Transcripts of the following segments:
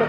Hey,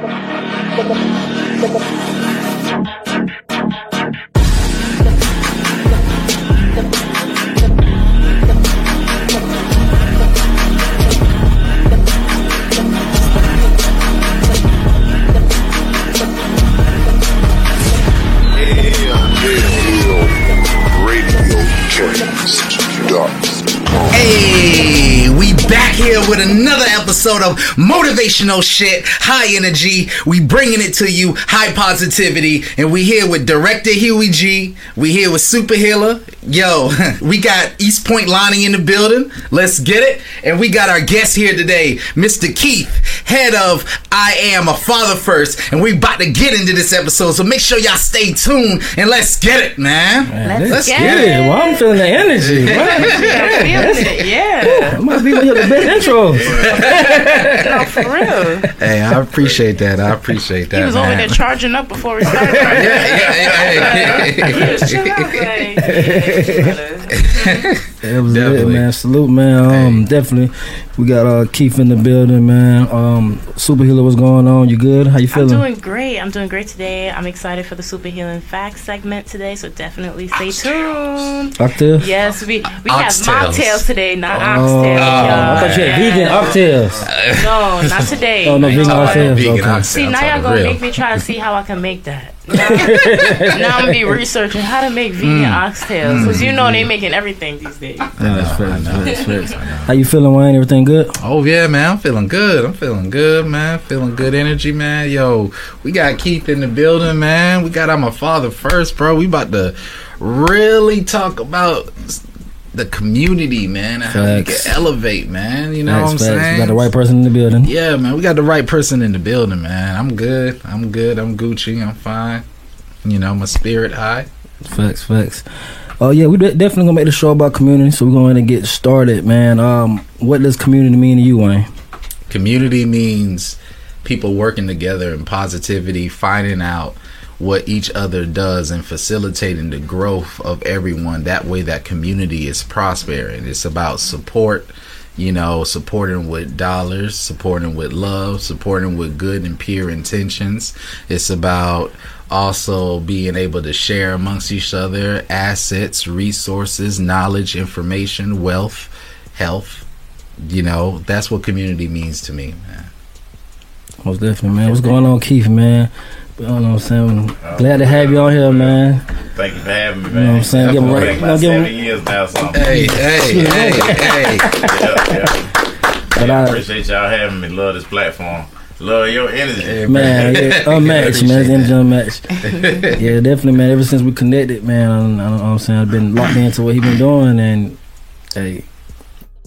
episode of motivational shit, high energy. We bringing it to you, high positivity, and we here with director Huey G. We here with Super Healer. Yo, we got East Point Lonnie in the building. Let's get it. And we got our guest here today, Mr. Keith, head of I Am a Father First, and we about to get into this episode. So make sure y'all stay tuned and let's get it, man. Let's, Let's get, get it. Well, I'm feeling the energy. Wow. I'm feeling it, yeah. That must be one of the best intros. No, for real. Hey, I appreciate that. I appreciate that. He was over there charging up before we started. Right? yeah, yeah, yeah, yeah. He was chilling out, like, yeah, That was Definitely. it, man. Salute, man. Um, definitely. We got uh Keith in the building, man. Um, Super Healer, what's going on? You good? How you feeling? I'm feeling? doing great. I'm doing great today. I'm excited for the Super Healing Facts segment today, so definitely stay tuned. Up there? Yes, we we Oxtails. have mocktails today, not Oh, oxtails. I thought you had vegan oxtails. No, not today. Oh, no, vegan oxtails. vegan Okay. oxtails, See, now y'all gonna real. make me try to see how I can make that. Now, now I'm gonna be researching how to make vegan oxtails because you know they making everything these days. Yeah, that's facts, that's facts. How you feeling, Wayne? Everything good? Oh yeah, man, I'm feeling good. I'm feeling good, man. Feeling good energy, man. Yo, we got Keith in the building, man. We got I'm a father first, bro. We about to really talk about the community, man, and how we can elevate, man. You know Facts, what I'm facts. saying? We got the right person in the building. Yeah, man, we got the right person in the building, man. I'm good. I'm good. I'm Gucci. I'm fine. You know, my spirit high. Facts, facts. Oh yeah, we de- definitely gonna make the show about community, so we're going to get started, man. Um, what does community mean to you, Wayne? Community means people working together in positivity, finding out what each other does and facilitating the growth of everyone. That way, that community is prospering. It's about support, you know, supporting with dollars, supporting with love, supporting with good and pure intentions. It's about also being able to share amongst each other assets, resources, knowledge, information, wealth, health. You know, that's what community means to me, man. Most definitely, man. What's going on, Keith, man? You know what I'm saying? Glad to have you on here, man. Thank you for having me, You know what I'm saying? Give him Going right. back You know, give seven him, years now, so I'm- Hey, hey, hey, hey. yeah, yeah. But Yeah, I- appreciate y'all having me. Love this platform. Love your energy. man, yeah, unmatched, man. It's energy unmatched. yeah, definitely, man. Ever since we connected, man, I, don't- I, I'm saying I've been locked into what he been doing, and hey,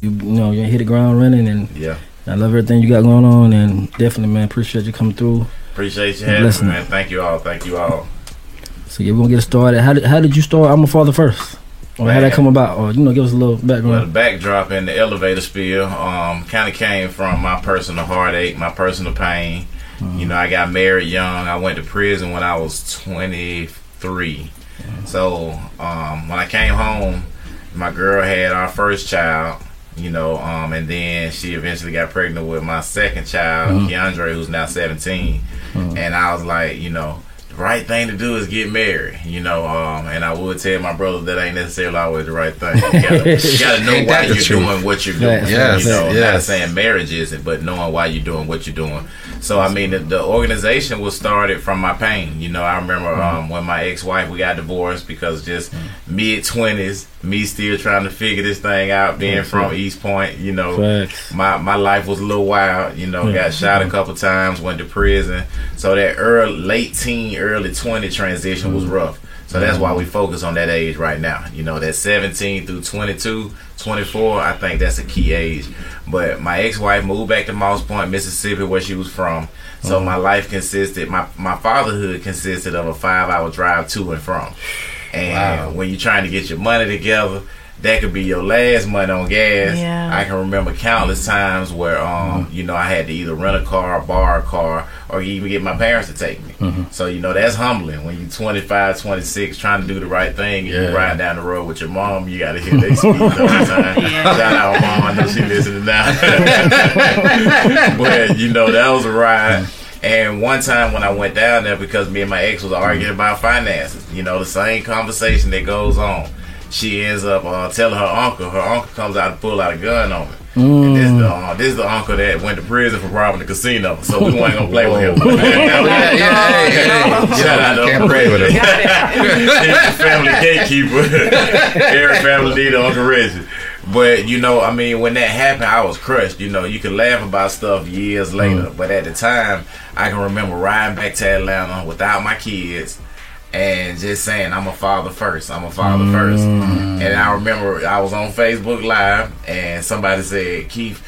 you, you know, you hit the ground running, and Yeah. I love everything you got going on, and definitely, man, appreciate you coming through. Appreciate you having me, man. Thank you all. Thank you all. So yeah, we're gonna get started. How did how did you start? I'm a father first, or how did that come about? Or you know, give us a little background. Well, the backdrop in the elevator spiel um, kind of came from my personal heartache, my personal pain. You know, I got married young. I went to prison when I was 23. So um, when I came home, my girl had our first child. You know, um, and then she eventually got pregnant with my second child, Keandre, who's now 17. And I was like, you know, right thing to do is get married, you know. Um, and I would tell my brother that ain't necessarily always the right thing. You gotta, you gotta know why you're truth? doing what you're doing. Yes, yes, you know, not yes. saying marriage isn't, but knowing why you're doing what you're doing. So I mean, the, the organization was started from my pain. You know, I remember Mm-hmm. um, when my ex-wife we got divorced because just mid twenties, me still trying to figure this thing out, being from East Point. You know, Facts. my my life was a little wild. You know, Yeah. got shot a couple times, went to prison. So that early, late teen, early twenty transition Mm-hmm. was rough. So that's why we focus on that age right now. You know, that 17 through 22, 24, I think that's a key age. But my ex-wife moved back to Moss Point, Mississippi, where she was from. So Uh-huh. my life consisted, my, my fatherhood consisted of a five-hour drive to and from. And Wow. when you're trying to get your money together, that could be your last money on gas. Yeah. I can remember countless mm. times where, um, mm-hmm. you know, I had to either rent a car, borrow a car, or even get my parents to take me. Mm-hmm. So, you know, that's humbling when you're 25, 26, trying to do the right thing. and Yeah. You ride down the road with your mom, you got to hear they speak all the time. Yeah. Shout out mom, I know she listening now. but, you know, that was a ride. Mm. And one time when I went down there because me and my ex was arguing about finances, you know, the same conversation that goes on. She ends up uh, telling her uncle. Her uncle comes out and pull out a gun on her. Mm. This, the, uh, this is the uncle that went to prison for robbing the casino, so we weren't gonna play with him. yeah, yeah, yeah, Shout out to Can't play with him. He's the family gatekeeper. Every family need Uncle Reggie. But you know, I mean, when that happened, I was crushed. You know, you can laugh about stuff years later, mm. but at the time, I can remember riding back to Atlanta without my kids and just saying I'm a father first. I'm a father mm. first. And I remember I was on Facebook Live and somebody said, Keith,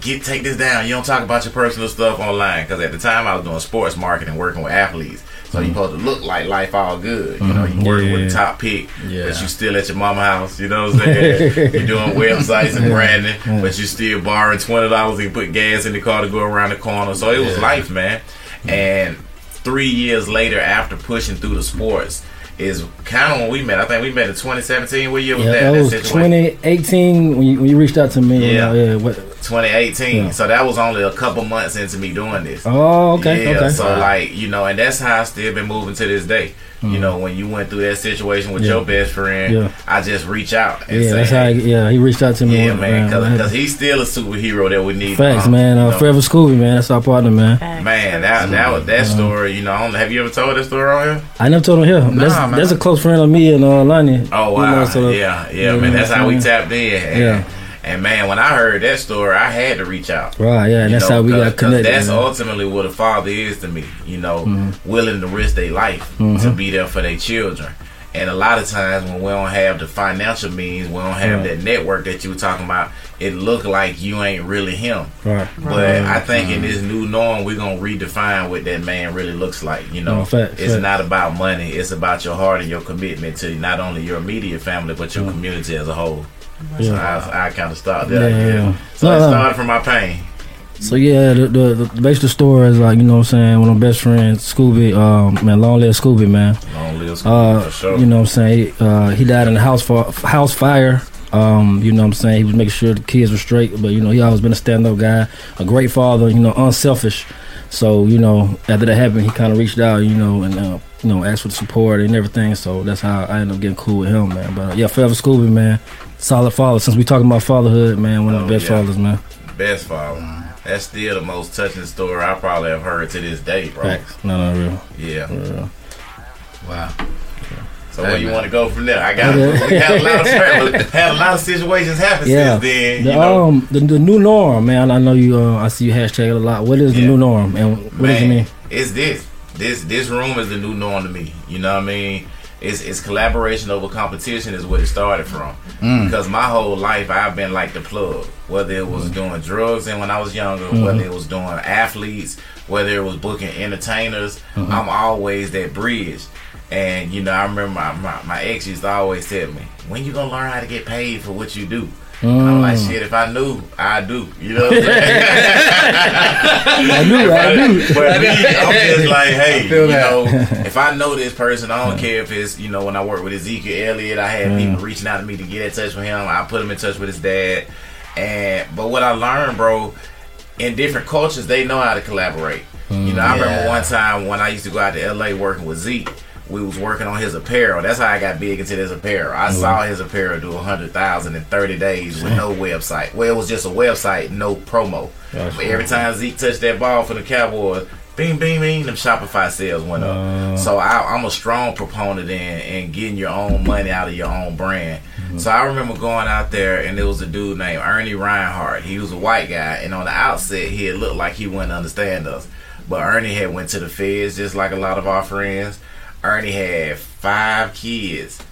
get take this down. You don't talk about your personal stuff online because at the time I was doing sports marketing, working with athletes. So mm. you supposed to look like life all good. You know, you working yeah. with the top pick, yeah. but you still at your mama house. You know what I'm saying? You're doing websites and branding, but you still borrowing twenty dollars and put gas in the car to go around the corner. So it was life, man. And three years later, after pushing through the sports, is kind of when we met. I think we met in 2017. What year was yeah, that? That was 2018 when you, when you reached out to me. Yeah, yeah. What? 2018. Yeah. So that was only a couple months into me doing this. Oh, okay. Yeah. Okay. So like you know, and that's how I still been moving to this day. Mm-hmm. You know, when you went through that situation with yeah. your best friend, yeah. I just reach out. And yeah, say, that's how. I, yeah, he reached out to me. Yeah, man, because he's still a superhero that we need. Facts, um, man. Uh, you know. Forever Scooby, man. That's our partner, man. Man, that that that story. You know, have you ever told that story on here? I never told him here. Nah, that's, man. that's a close friend of me and uh, Lonnie. Oh wow, you know, so, yeah, yeah, man. That's how we tapped in. And, yeah. And man, when I heard that story, I had to reach out. Right, yeah, and that's know, how we got connected. That's man. ultimately what a father is to me. You know, mm-hmm. willing to risk their life mm-hmm. to be there for their children. And a lot of times when we don't have the financial means, we don't have right. that network that you were talking about, it look like you ain't really him. Right. But right. I think mm-hmm. in this new norm, we're gonna redefine what that man really looks like. You know, no, fact, it's fact. not about money; it's about your heart and your commitment to not only your immediate family but your community as a whole. Yeah. So I, I kind of started there. Yeah, yeah. So no, it started from my pain. So yeah, the, the, the basic story is like you know what I'm saying. One of my best friends, Scooby, um, man, long live Scooby, man. Long live Scooby, uh, for sure. You know what I'm saying. Uh, he died in a house for house fire. Um, you know what I'm saying. He was making sure the kids were straight, but you know he always been a stand up guy, a great father. You know, unselfish. So you know after that happened, he kind of reached out, you know, and uh, you know asked for the support and everything. So that's how I ended up getting cool with him, man. But uh, yeah, forever Scooby, man solid father. Since we talking about fatherhood, man, one of the oh, best yeah. fathers, man. Best father. That's still the most touching story I probably have heard to this day, bro. Facts. No, no, real. Yeah. Real. Wow. So hey, where you want to go from there? I got we had a lot of had a lot of situations happen yeah. since then. The, know? um the, the new norm, man. I know you. Uh, I see you hashtag a lot. What is the new norm, and what man, does it mean? It's this. This this room is the new norm to me. You know what I mean? It's, it's collaboration over competition is what it started from. Mm. Because my whole life I've been like the plug, whether it was mm. doing drugs and when I was younger, mm-hmm. whether it was doing athletes, whether it was booking entertainers, mm-hmm. I'm always that bridge. And you know, I remember my, my, my ex used to always tell me, "When you gonna learn how to get paid for what you do?" Mm. I'm like, shit, if I knew, I do. You know what I'm saying? I knew, I do. But me, I'm just like, hey, you know, if I know this person, I don't care if it's, you know, when I work with Ezekiel Elliott, I had people reaching out to me to get in touch with him. I put him in touch with his dad. And, but what I learned, bro, in different cultures, they know how to collaborate. Mm, you know, I yeah. remember one time when I used to go out to LA working with Zeke we was working on his apparel. That's how I got big into this apparel. I mm-hmm. saw his apparel do a hundred thousand in thirty days with no website. Well, it was just a website, no promo. That's but every time Zeke touched that ball for the Cowboys, bing, bing, bing, them Shopify sales went up. Uh, so I, am a strong proponent in in getting your own money out of your own brand. Mm-hmm. So I remember going out there and there was a dude named Ernie Reinhardt. He was a white guy, and on the outset, he had looked like he wouldn't understand us. But Ernie had went to the feds just like a lot of our friends. Ernie had five kids.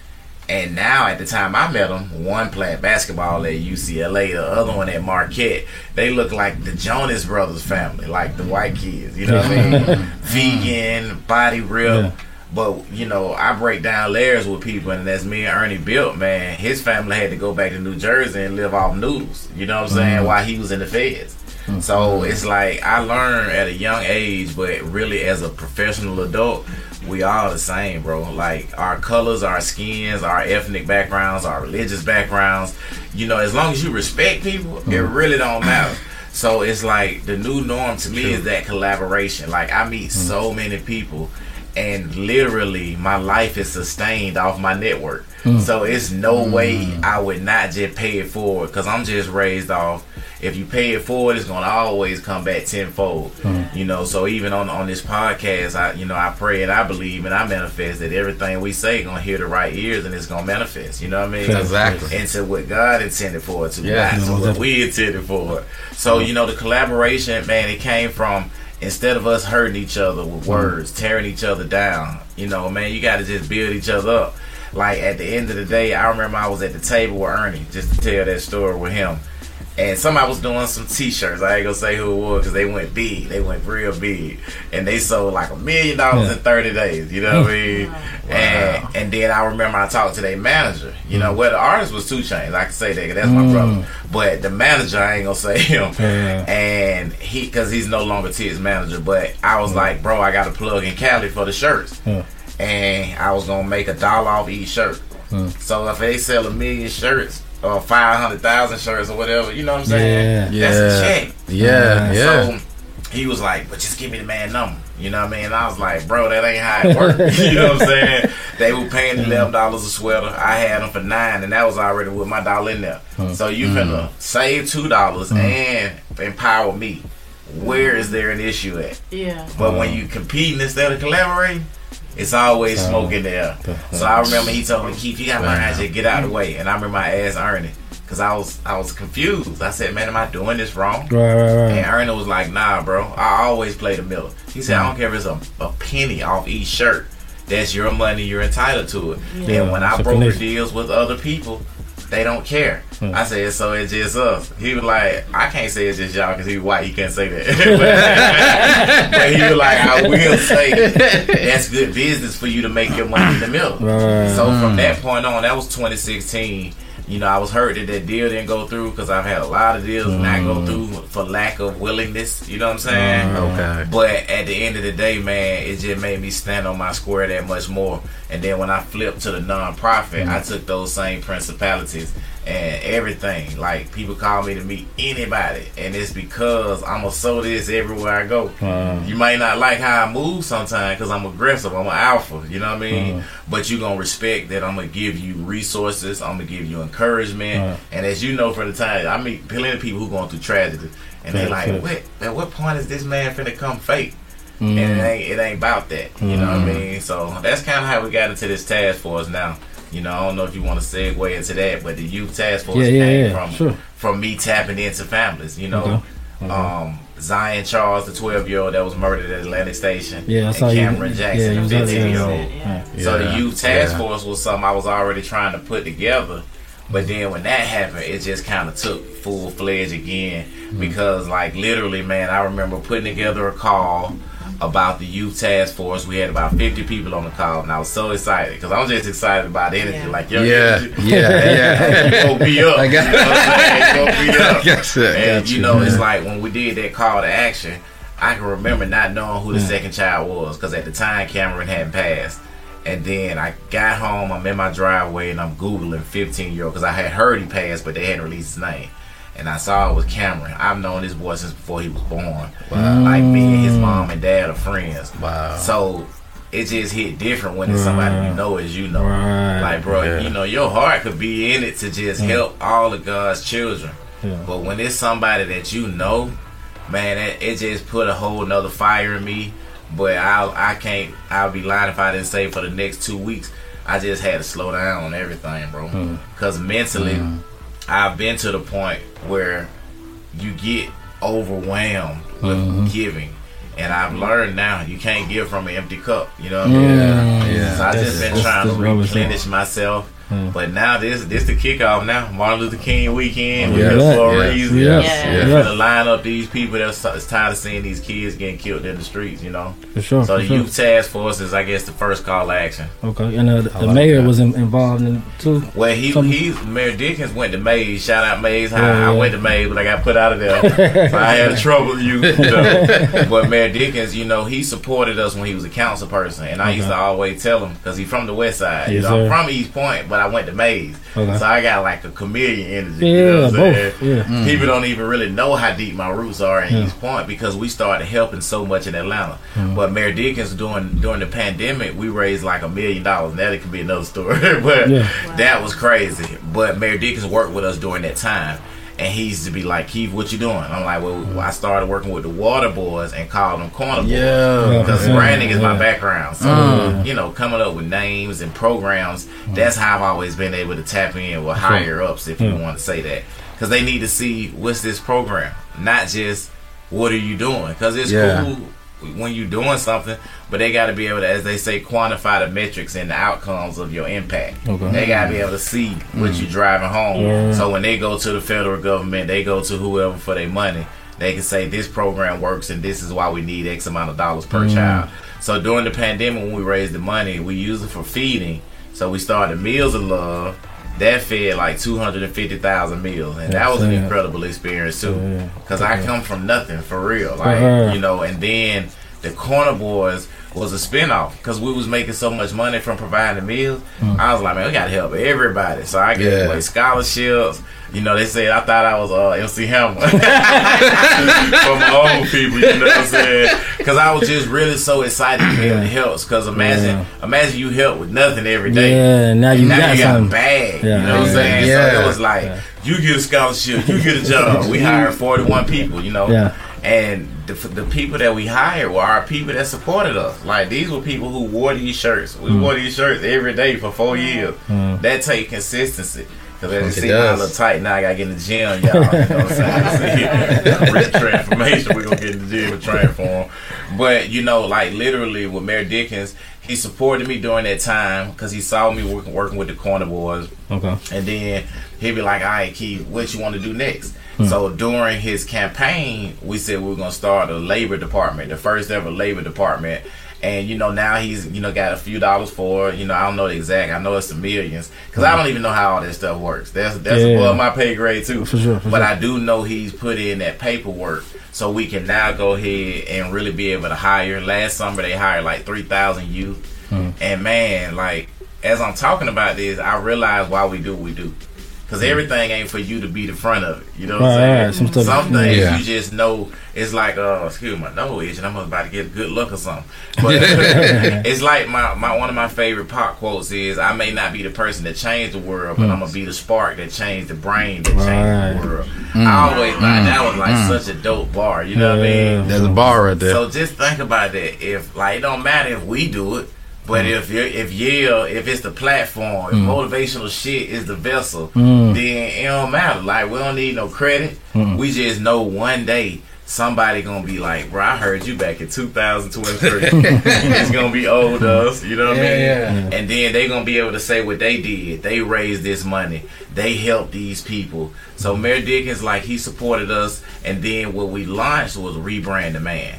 And now, at the time I met him, one playing basketball at UCLA, the other one at Marquette. They look like the Jonas Brothers family, like the white kids. You know what I mean? Vegan, body real. Yeah. But you know, I break down layers with people, and that's me and Ernie built, man, his family had to go back to New Jersey and live off noodles. You know what I'm saying? Mm-hmm. While he was in the feds. Mm-hmm. So it's like I learned at a young age, but really as a professional adult, we all the same, bro. Like our colors, our skins, our ethnic backgrounds, our religious backgrounds. You know, as long as you respect people, mm. it really don't matter. So it's like the new norm to me is that collaboration. Like I meet so many people and literally my life is sustained off my network. Hmm. So it's no way hmm. I would not just pay it forward because I'm just raised off. If you pay it forward, it's gonna always come back tenfold. Hmm. You know, so even on on this podcast, I you know I pray and I believe and I manifest that everything we say gonna hear the right ears and it's gonna manifest. You know what I mean? Exactly. Into what God intended for it to, Yeah. not to what we intended for it. So you know the collaboration, man, it came from instead of us hurting each other with mm-hmm. words, tearing each other down. You know, man, you got to just build each other up. Like at the end of the day, I remember I was at the table with Ernie just to tell that story with him. And somebody was doing some T-shirts. I ain't gonna say who it was because they went big. They went real big, and they sold like a million dollars in thirty days. You know what I mean? And and then I remember I talked to their manager. You know, where the artist was 2 Chainz. I can say that 'cause that's my Mm. brother. But the manager, I ain't gonna say him. Yeah. And he, because he's no longer T's manager. But I was like, bro, I got a plug in Cali for the shirts, Yeah. and I was gonna make a dollar off each shirt. Mm. So if they sell a million shirts or five hundred thousand shirts or whatever, you know what I'm saying? Yeah. That's a Yeah. check. Yeah, yeah. So he was like, but just give me the man number. You know what I mean? And I was like, bro, that ain't how it works. you know what I'm saying? They were paying eleven dollars a sweater. I had them for nine, and that was already with my dollar in there. So you finna mm. save two dollars mm. and empower me. Where is there an issue at? Yeah. But when you competing instead of collaborating, it's always So- smoke in there. So I remember he told me, Keith, you gotta learn how to get out of the way. And I remember I asked Ernie, cause I was I was confused. I said, man, am I doing this wrong? Right, right, right. And Ernie was like, nah, bro. I always play the middle. He said, I don't care if it's a, a penny off each shirt. That's your money. You're entitled to it. Yeah, and when I it's broker deals with other people, they don't care. Hmm. I said, so it's just us. He was like, I can't say it's just y'all because he's white. He can't say that. but, he was like, I will say that's good business for you to make your money in the middle. Right. So from that point on, that was 2016. You know, I was hurt that that deal didn't go through because I've had a lot of deals not go mm. through for lack of willingness. You know what I'm saying? Mm, okay. But at the end of the day, man, it just made me stand on my square that much more. And then when I flipped to the nonprofit, I mm. took those same principalities and everything. Like people call me to meet anybody, and it's because I'm gonna sow this everywhere I go. Wow. You might not like how I move sometimes because I'm aggressive. I'm an alpha. You know what I mean? Uh-huh. But you're gonna respect that I'm gonna give you resources. I'm gonna give you encouragement. Uh-huh. And as you know, for the time I meet plenty of people who going through tragedy, and they like, what? At what point is this man finna come fake? Mm. and it ain't it ain't about that. You know what I Mm. mean? So that's kind of how we got into this task force now. You know, I don't know if you want to segue into that, but the youth task force Yeah, yeah, came yeah, from sure. from me tapping into families. You know, Okay. Okay. um, Zyion Charles, the twelve year old that was murdered at Atlantic Station, Yeah, I and saw you- Cameron yeah, Jackson, you the fifteen year old. Yeah. So the Yeah, youth task yeah. force was something I was already trying to put together. But then when that happened, it just kind of took full fledged again because, like, literally, man, I remember putting together a call about the youth task force. We had about 50 people on the call, and I was so excited because I was just excited about energy. Yeah. Like, yo, Yeah, energy. yeah, yeah. Go be up. I got- You know what I'm saying? Go be And gotcha. you know, it's like when we did that call to action, I can remember mm. not knowing who the Yeah. second child was because at the time Cameron hadn't passed. And then I got home, I'm in my driveway, and I'm googling 15 year old because I had heard he passed, but they hadn't released his name. And I saw it was Cameron. I've known this boy since before he was born. Like me and his mom and dad are friends. Wow. So it just hit different when it's somebody you know as you know. Right. Like, bro, Yeah. you know, your heart could be in it to just help all of God's children. Yeah. But when it's somebody that you know, man, it, it just put a whole nother fire in me. But I I can't I'll be lying if I didn't say for the next two weeks I just had to slow down on everything, bro. Hmm. Because mentally, hmm. I've been to the point where you get overwhelmed with mm-hmm. giving. And I've learned now you can't give from an empty cup. You know what I mean? Yeah, yeah. So I just been trying to that's what I was saying. replenish myself. Mm. But now this this the kickoff now. Martin Luther King weekend. We Yeah. here for a reason. Yeah. Yeah. We're Yeah. gonna line up these people that's that's tired of seeing these kids getting killed in the streets, you know. For sure. So for the sure. youth task force is I guess the first call to action. Okay, and uh, the, the like mayor that. was in, involved in it too. Well, he Some- he Mayor Dickens went to Mays. Shout out Mays. I, Yeah, I went to Mays, but I got put out of there. so I had trouble. You, you know. but Mayor Dickens, you know, he supported us when he was a council person, and I used to always tell him because he's from the West Side. you know, I'm from East Point, but but I went to Mays, Okay. so I got like a chameleon energy. Yeah, you know what I'm saying? both. Yeah. Mm. People don't even really know how deep my roots are in Yeah. East Point because we started helping so much in Atlanta. Mm. But Mayor Dickens during during the pandemic, we raised like a million dollars. Now that could be another story, but Yeah. that was crazy. But Mayor Dickens worked with us during that time. And he used to be like, Keith, what you doing? I'm like, well, I started working with the Water Boys and called them Corner Boys. Yeah. Because Yeah, branding is my background. So, Mm. you know, coming up with names and programs, that's how I've always been able to tap in with higher ups, if you want to say that. Because they need to see what's this program, not just what are you doing. Because it's Yeah. cool when you're doing something, but they got to be able to, as they say, quantify the metrics and the outcomes of your impact. Okay. They got to be able to see what you're mm. driving home. Yeah. So when they go to the federal government, they go to whoever for their money. They can say this program works and this is why we need X amount of dollars per mm. child. So during the pandemic, when we raised the money, we used it for feeding. So we started Meals of Love. That fed like 250,000 meals. And that was an incredible experience too. Because I come from nothing for real. Like, Uh-huh. you know, and then the Corner Boys was a spinoff because we was making so much money from providing the meals. Mm. I was like, man, we gotta help everybody. So I gave Yeah. away scholarships. You know, they said I thought I was uh, MC Hammer for my old people. You know what I'm saying? Because I was just really so excited to be able to help. Because imagine, imagine you help with nothing every day. Yeah, now you now got you got a something. bag. Yeah. You know what I'm saying? So it was like, you get a scholarship, you get a job. We hired 41 people, you know? Yeah. And the, the people that we hired were our people that supported us. Like, these were people who wore these shirts. We Mm. wore these shirts every day for four years. Mm. That take consistency. Because as you see, I look tight now. I got to get in the gym, y'all. You know what I'm saying? Transformation. We're to get in the gym and transform. But, you know, like literally with Mayor Dickens, he supported me during that time because he saw me working, working with the Corner Boys. Okay. And then he'd be like, all right, Keith, what you want to do next? So during his campaign, we said we were to start a labor department, the first ever labor department. And, you know, now he's, you know, got a few dollars for. You know, I don't know the exact. I know it's the millions. Because I don't even know how all that stuff works. That's, that's Yeah. above my pay grade, too. For sure, for but sure. I do know he's put in that paperwork. So we can now go ahead and really be able to hire. Last summer, they hired like 3,000 youth. Hmm. And man, like as I'm talking about this, I realize why we do what we do. Cause everything ain't for you to be the front of it. You know what Right, I'm right. saying? Some stuff- things Yeah. you just know it's like uh excuse my nose itch and I'm about to get good luck or something. But it's like my, my one of my favorite pop quotes is I may not be the person that changed the world, but I'm gonna be the spark that changed the brain that changed Right. the world. Mm. I always thought mm. that was like mm. such a dope bar, you know what I mean? There's a bar right there. So just think about that. If like it don't matter if we do it, but Mm. if you if Yale, if it's the platform, if motivational shit is the vessel, Mm. then it don't matter. Like we don't need no credit. We just know one day somebody gonna be like, bro, I heard you back in 2023. it's gonna be old us, you know what I mean? yeah. And then they gonna be able to say what they did. They raised this money. They helped these people. So Mayor Dickens, like he supported us, and then what we launched was rebrand the man.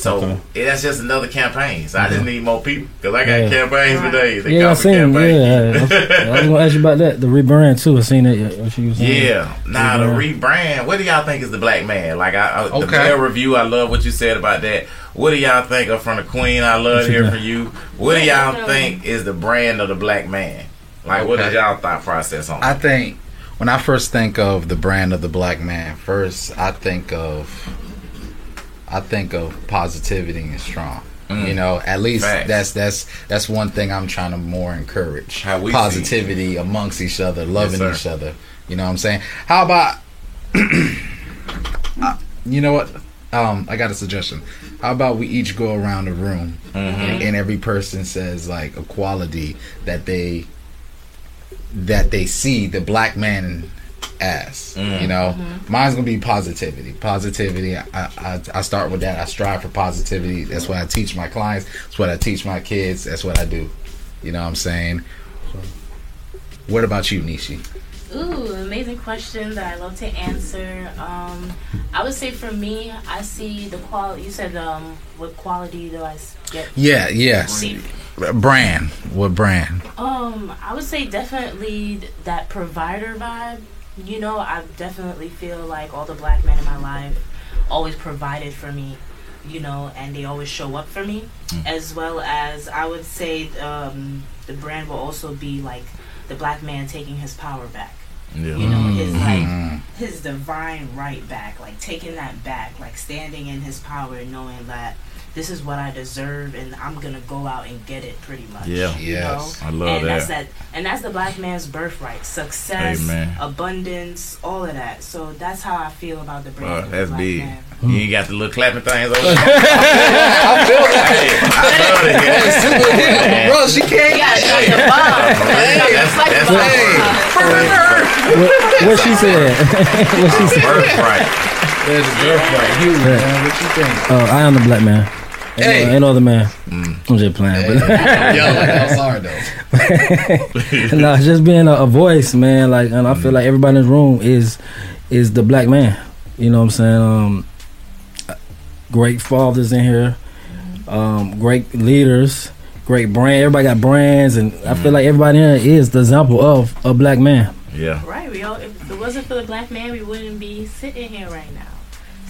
So Okay. that's just another campaign. So I just need more people because I got Yeah. campaigns today. They Yeah, I call for seen. campaigns. Yeah, I was, I was gonna ask you about that. The rebrand too. I seen that. Yeah, what you was saying. Yeah. Now the rebrand. What do y'all think is the black man? Like I, I the Okay. Bell review. I love what you said about that. What do y'all think of from the Queen? I love hearing from you. What do y'all think is the brand of the black man? Like what is Okay. y'all thought process on? I it? think when I first think of the brand of the black man, first I think of I think of positivity and strong. Mm. You know, at least Facts. that's that's that's one thing I'm trying to more encourage. How we see Positivity amongst each other, loving sir. each other. You know what I'm saying? How about Uh, you know what? Um, I got a suggestion. How about we each go around the room Mm-hmm. and, and every person says like a quality that they that they see the black man as. Mm. You know, mine's gonna be positivity. Positivity. I, I I start with that. I strive for positivity. That's what I teach my clients. That's what I teach my kids. That's what I do. You know what I'm saying? What about you, Nishi? Ooh, amazing question that I love to answer. Um, I would say for me, I see the quality. You said, um, what quality do I get? Yeah, yes. See, Brand. What brand? Um, I would say definitely that provider vibe. You know, I definitely feel like all the black men in my life always provided for me, you know, and they always show up for me. As well as I would say um, the brand will also be like the black man taking his power back. Yeah. You know, his like Mhm. his divine right back, like taking that back, like standing in his power, knowing that this is what I deserve, and I'm gonna go out and get it, pretty much. Yeah. Yes. know? I love and that's that. that, and that's the black man's birthright, success, Amen. abundance, all of that. So that's how I feel about the brand. Uh, that's black big. man. You ain't got the little clapping things over there. Hey, I love it. Bro, she can't. Yeah, it's like the bomb. It's like the bomb. what, what she said? what she said? Birthright. There's a birthright. You, man, what you think? Oh, I am the black man. Ain't, Hey. no, ain't no other man. Mm. I'm just playing, Yo, like, I'm sorry though. but no, just being a, a voice, man. Like, and I feel like everybody in this room is is the black man. You know what I'm saying? Um, great fathers in here, um, great leaders, great brand. Everybody got brands, and I feel like everybody in here is the example of a black man. Yeah. Right. We all, if it wasn't for the black man, we wouldn't be sitting here right now.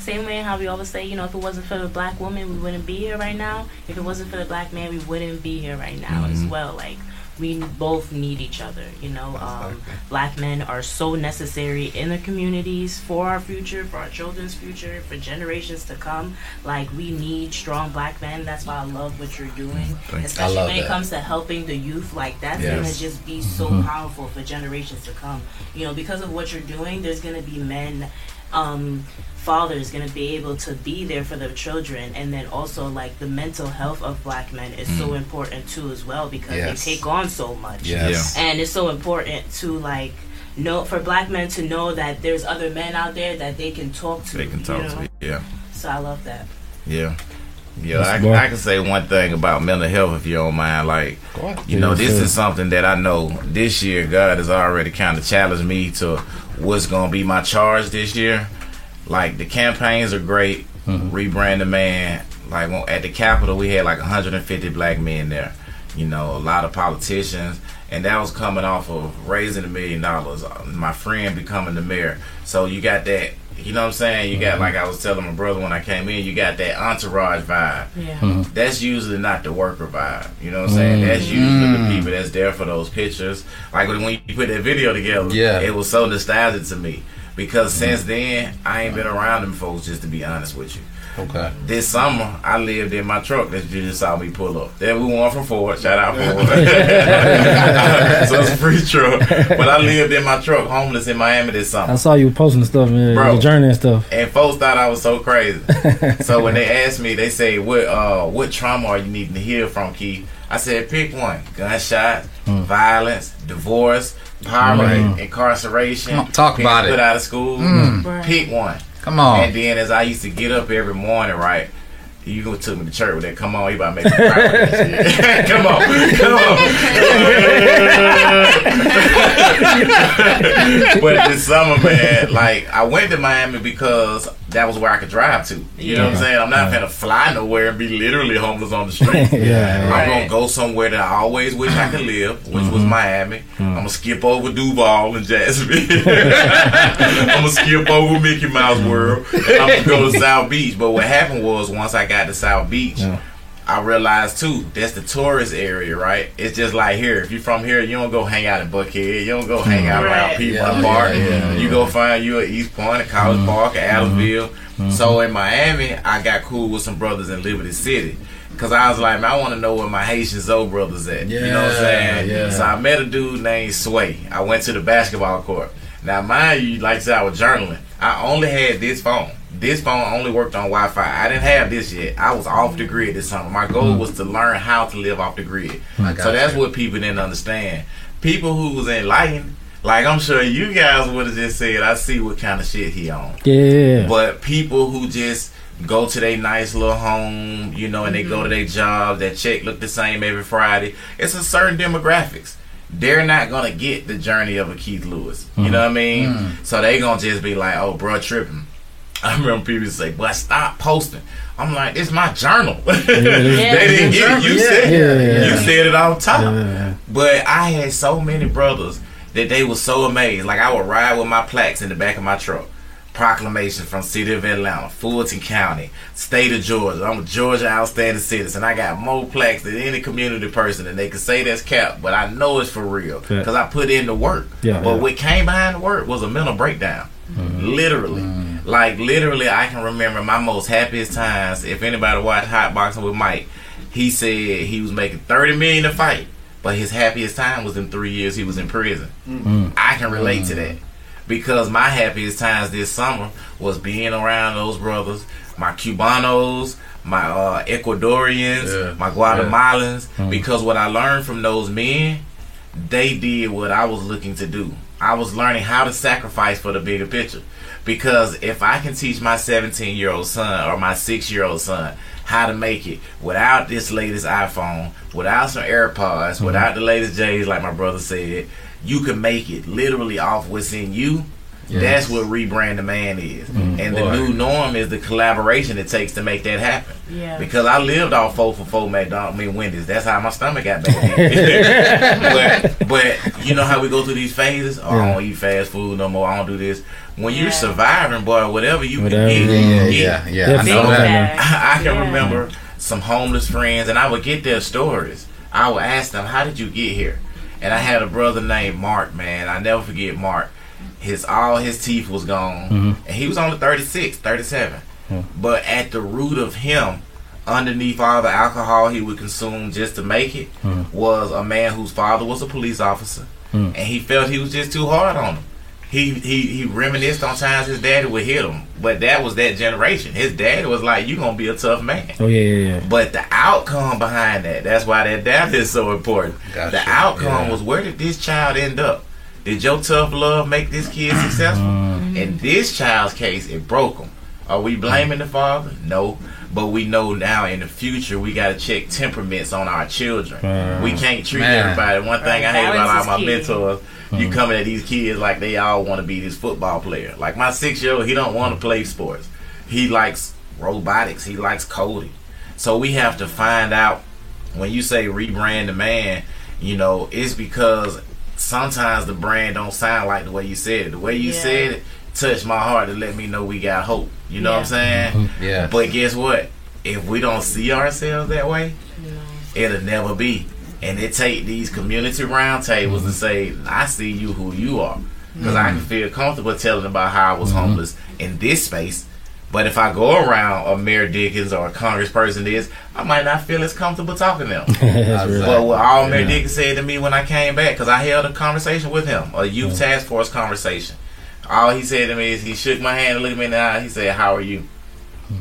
Same way how we always say, you know, if it wasn't for the black woman, we wouldn't be here right now. If it wasn't for the black man, we wouldn't be here right now as Mhm. well. Like we both need each other. You know, um, black men are so necessary in the communities for our future, for our children's future, for generations to come. Like we need strong black men. That's why I love what you're doing, especially when it that. comes to helping the youth. Like that's Yes. gonna just be so Mhm. powerful for generations to come. You know, because of what you're doing, there's gonna be men, um, father is gonna be able to be there for their children, and then also like the mental health of black men is so Mm. important too as well because Yes. they take on so much, Yes. and it's so important to like. know for black men to know that there's other men out there that they can talk to. They can talk know? to. Yeah. So I love that. Yeah. Yeah, I. I can say one thing about mental health if you don't mind. Like, you know, this is something that I know this year God has already kind of challenged me to what's going to be my charge this year. Like, the campaigns are great. Mhm. Rebrand the man. Like, at the Capitol, we had like 150 black men there. You know, a lot of politicians. And that was coming off of raising a million dollars. uh, My friend becoming the mayor. So you got that. You know what I'm saying? You got like I was telling my brother when I came in. You got that entourage vibe Yeah. Mhm. that's usually not the worker vibe. You know what I'm saying? Mm. That's usually the people that's there for those pictures. Like when when you put that video together, Yeah. it was so nostalgic to me. Because since then, I ain't been around them folks, just to be honest with you. Okay. This summer, I lived in my truck that you just saw me pull up. There we won from Ford. Shout out Ford. so it's a free truck. But I lived in my truck, homeless in Miami this summer. I saw you posting stuff, man. Bro. Your journey and stuff. And folks thought I was so crazy. so when they asked me, they say, "What uh, what trauma are you needing to heal from, Keith?" I said, "Pick one: gunshot, Mm. violence, divorce, poverty, Right. incarceration, on, talk being about it. put out of school. Mm. Pick one." Come on. And then as I used to get up every morning, right. You gonna took me to church with that? Come on, you about to make me cry with that shit. come on, come on. but this summer, man, like I went to Miami because that was where I could drive to. You know what I'm saying? I'm not gonna fly nowhere and be literally homeless on the street. Yeah, I'm right. gonna go somewhere that I always wish I could live, which was mm-hmm. Miami. Mm-hmm. I'm gonna skip over Duval and Jacksonville. I'm gonna skip over Mickey Mouse World. I'm gonna go to South Beach. But what happened was once I got to South Beach, Yeah. I realized too that's the tourist area, right? It's just like here. If you're from here, you don't go hang out in Buckhead. You don't go mm-hmm. hang out around Right. Piedmont Yeah, Park. yeah, yeah, you yeah. go find you at East Point, at College mm-hmm. Park, mm-hmm. at Adamsville. So in Miami, I got cool with some brothers in Liberty City. Cause I was like, man, I want to know where my Haitian Zoe brothers at. you know what I'm saying? yeah. So I met a dude named Sway. I went to the basketball court. Now, mind you, like I said, I was journaling. I only had this phone. This phone only worked on Wi-Fi. I didn't have this yet. I was off the grid this summer. My goal mm. was to learn how to live off the grid. So that's you. what people didn't understand. People who was enlightened, like I'm sure you guys would have just said, I see what kind of shit he on. Yeah. But people who just go to their nice little home, you know, and they go to mm-hmm. their job, that check look the same every Friday. It's a certain demographics. They're not gonna get the journey of a Keith Lewis. You uh-huh. know what I mean? Mm. So they gonna just be like, "Oh, bro, tripping." I remember people say, "But stop posting." I'm like, "It's my journal." they didn't get it. You Yeah, said yeah, you yeah. said it on top. yeah. But I had so many brothers that they were so amazed. Like I would ride with my plaques in the back of my truck. proclamation from city of Atlanta, Fulton County, state of Georgia. I'm a Georgia outstanding citizen. I got more plaques than any community person, and they can say that's cap, but I know it's for real Yeah. because I put in the work. Yeah, but yeah. what came behind the work was a mental breakdown. Mm-hmm. Literally, like literally, I can remember my most happiest times. If anybody watched Hot Boxing with Mike, he said he was making thirty million to fight, but his happiest time was in three years he was in prison. Mm. I can relate to that because my happiest times this summer was being around those brothers, my Cubanos, my uh, Ecuadorians, Yeah. my Guatemalans. Because what I learned from those men, they did what I was looking to do. I was learning how to sacrifice for the bigger picture. Because if I can teach my 17 year old son or my 6 year old son how to make it without this latest iPhone, without some AirPods, mm-hmm. without the latest J's, like my brother said, you can make it literally off what's in you. That's what rebrand the man is. Mm-hmm. And the Boy. new norm is the collaboration it takes to make that happen. Yeah. Because I lived off four for four McDonald's, I mean Wendy's. That's how my stomach got back. but, but you know how we go through these phases? Oh, I don't eat fast food no more. I don't do this. When Yeah. you're surviving, boy, whatever you Whatever, can get, Yeah, you yeah, yeah. Yeah, I know big that. I, I can Yeah. remember some homeless friends, and I would get their stories. I would ask them, "How did you get here?" And I had a brother named Mark. Man, I never forget Mark. His all his teeth was gone, Mhm. and he was only 36, 37. Hmm. But at the root of him, underneath all the alcohol he would consume just to make it, Hmm. was a man whose father was a police officer, Hmm. and he felt he was just too hard on him. He he he reminisced on times his daddy would hit him, but that was that generation. His daddy was like, "You gonna be a tough man." Oh yeah, yeah, yeah. But the outcome behind that, that's why that data is so important. Gotcha. The outcome Yeah. was where did this child end up? Did your tough love make this kid successful? In this child's case, it broke him. Are we blaming the father? No. But we know now in the future we got to check temperaments on our children. Uh, we can't treat man. everybody. One thing I hate about all my key. mentors, you hmm. coming at these kids like they all want to be this football player. Like my six year old, he don't want to hmm. play sports. He likes robotics. He likes coding. So we have to find out when you say rebrand the man, you know, it's because sometimes the brand don't sound like the way you said it. The way you Yeah. said it touched my heart to let me know we got hope. You know what I'm saying? Mm-hmm. Yeah. But guess what? If we don't see ourselves that way, it'll never be. And it take these community roundtables to say, I see you who you are. Because I can feel comfortable telling about how I was mm-hmm. homeless in this space. But if I go around a Mayor Dickens or a congressperson is, I might not feel as comfortable talking to them. But what all Mayor Yeah. Dickens said to me when I came back, because I held a conversation with him, a youth mm-hmm. task force conversation. All he said to me is he shook my hand and looked me in the eye. He said, "How are you?"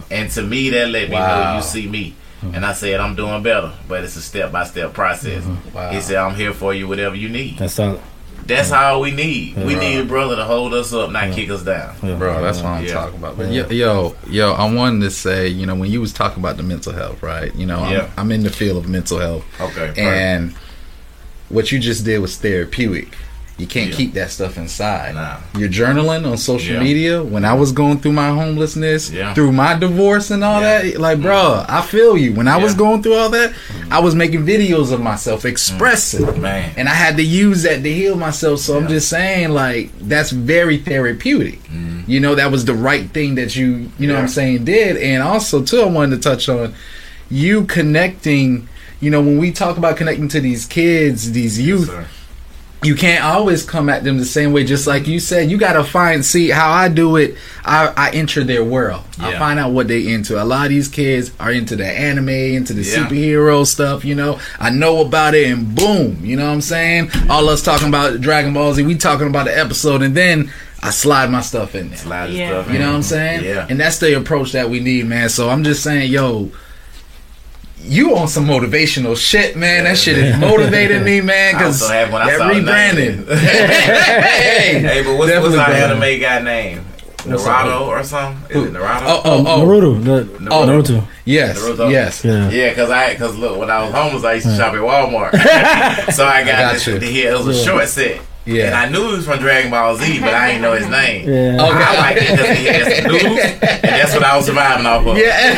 And to me, that let me Wow. know you see me. Mm-hmm. And I said, "I'm doing better, but it's a step by step process." Mm-hmm. Wow. He said, "I'm here for you, whatever you need." That's solid. That's mm-hmm. all we need. We need a brother to hold us up, not kick us down. Yeah. Bro, that's what I'm Yeah. talking about. But yo, yo, yo, I wanted to say, you know, when you was talking about the mental health, right? You know, Yeah. I'm, I'm in the field of mental health, Okay. perfect. and what you just did was therapeutic. You can't Yeah. keep that stuff inside. Nah. You're journaling on social Yeah. media. When I was going through my homelessness, Yeah. through my divorce and all that, like, bro, mm-hmm. I feel you. When I was going through all that, mm-hmm. I was making videos of myself expressing. Mm. Man. And I had to use that to heal myself. So I'm just saying, like, that's very therapeutic. Mm-hmm. You know, that was the right thing that you, you know what I'm saying, did. And also, too, I wanted to touch on you connecting. You know, when we talk about connecting to these kids, these youth, Sir. You can't always come at them the same way. Just like you said, you got to find, see how I do it. I, I enter their world. I find out what they into. A lot of these kids are into the anime, into the Yeah. superhero stuff. You know, I know about it, and boom, you know what I'm saying. All us talking about Dragon Ball Z, we talking about the episode, and then I slide my stuff in there. Slide Yeah. stuff. You in. know what I'm saying? Yeah. And that's the approach that we need, man. So I'm just saying, yo, you on some motivational shit, man. That shit is motivating me, man. I was Because so happy when I that saw the rebranding. name. hey, Hey, but what's, what's our anime guy name? What's Naruto or something? Is it Naruto? Oh, oh, oh. Naruto. The, Oh, Naruto. Yes, Naruto? yes. Yeah. Yeah, cause I, cause look, when I was homeless, I used to shop at Walmart. so I got, got this, you. here. It was a Yeah. short set. Yeah. And I knew he was from Dragon Ball Z, but I didn't know his name. Yeah. Okay. I liked it because he had some noodles, and that's what I was surviving off of. Yeah.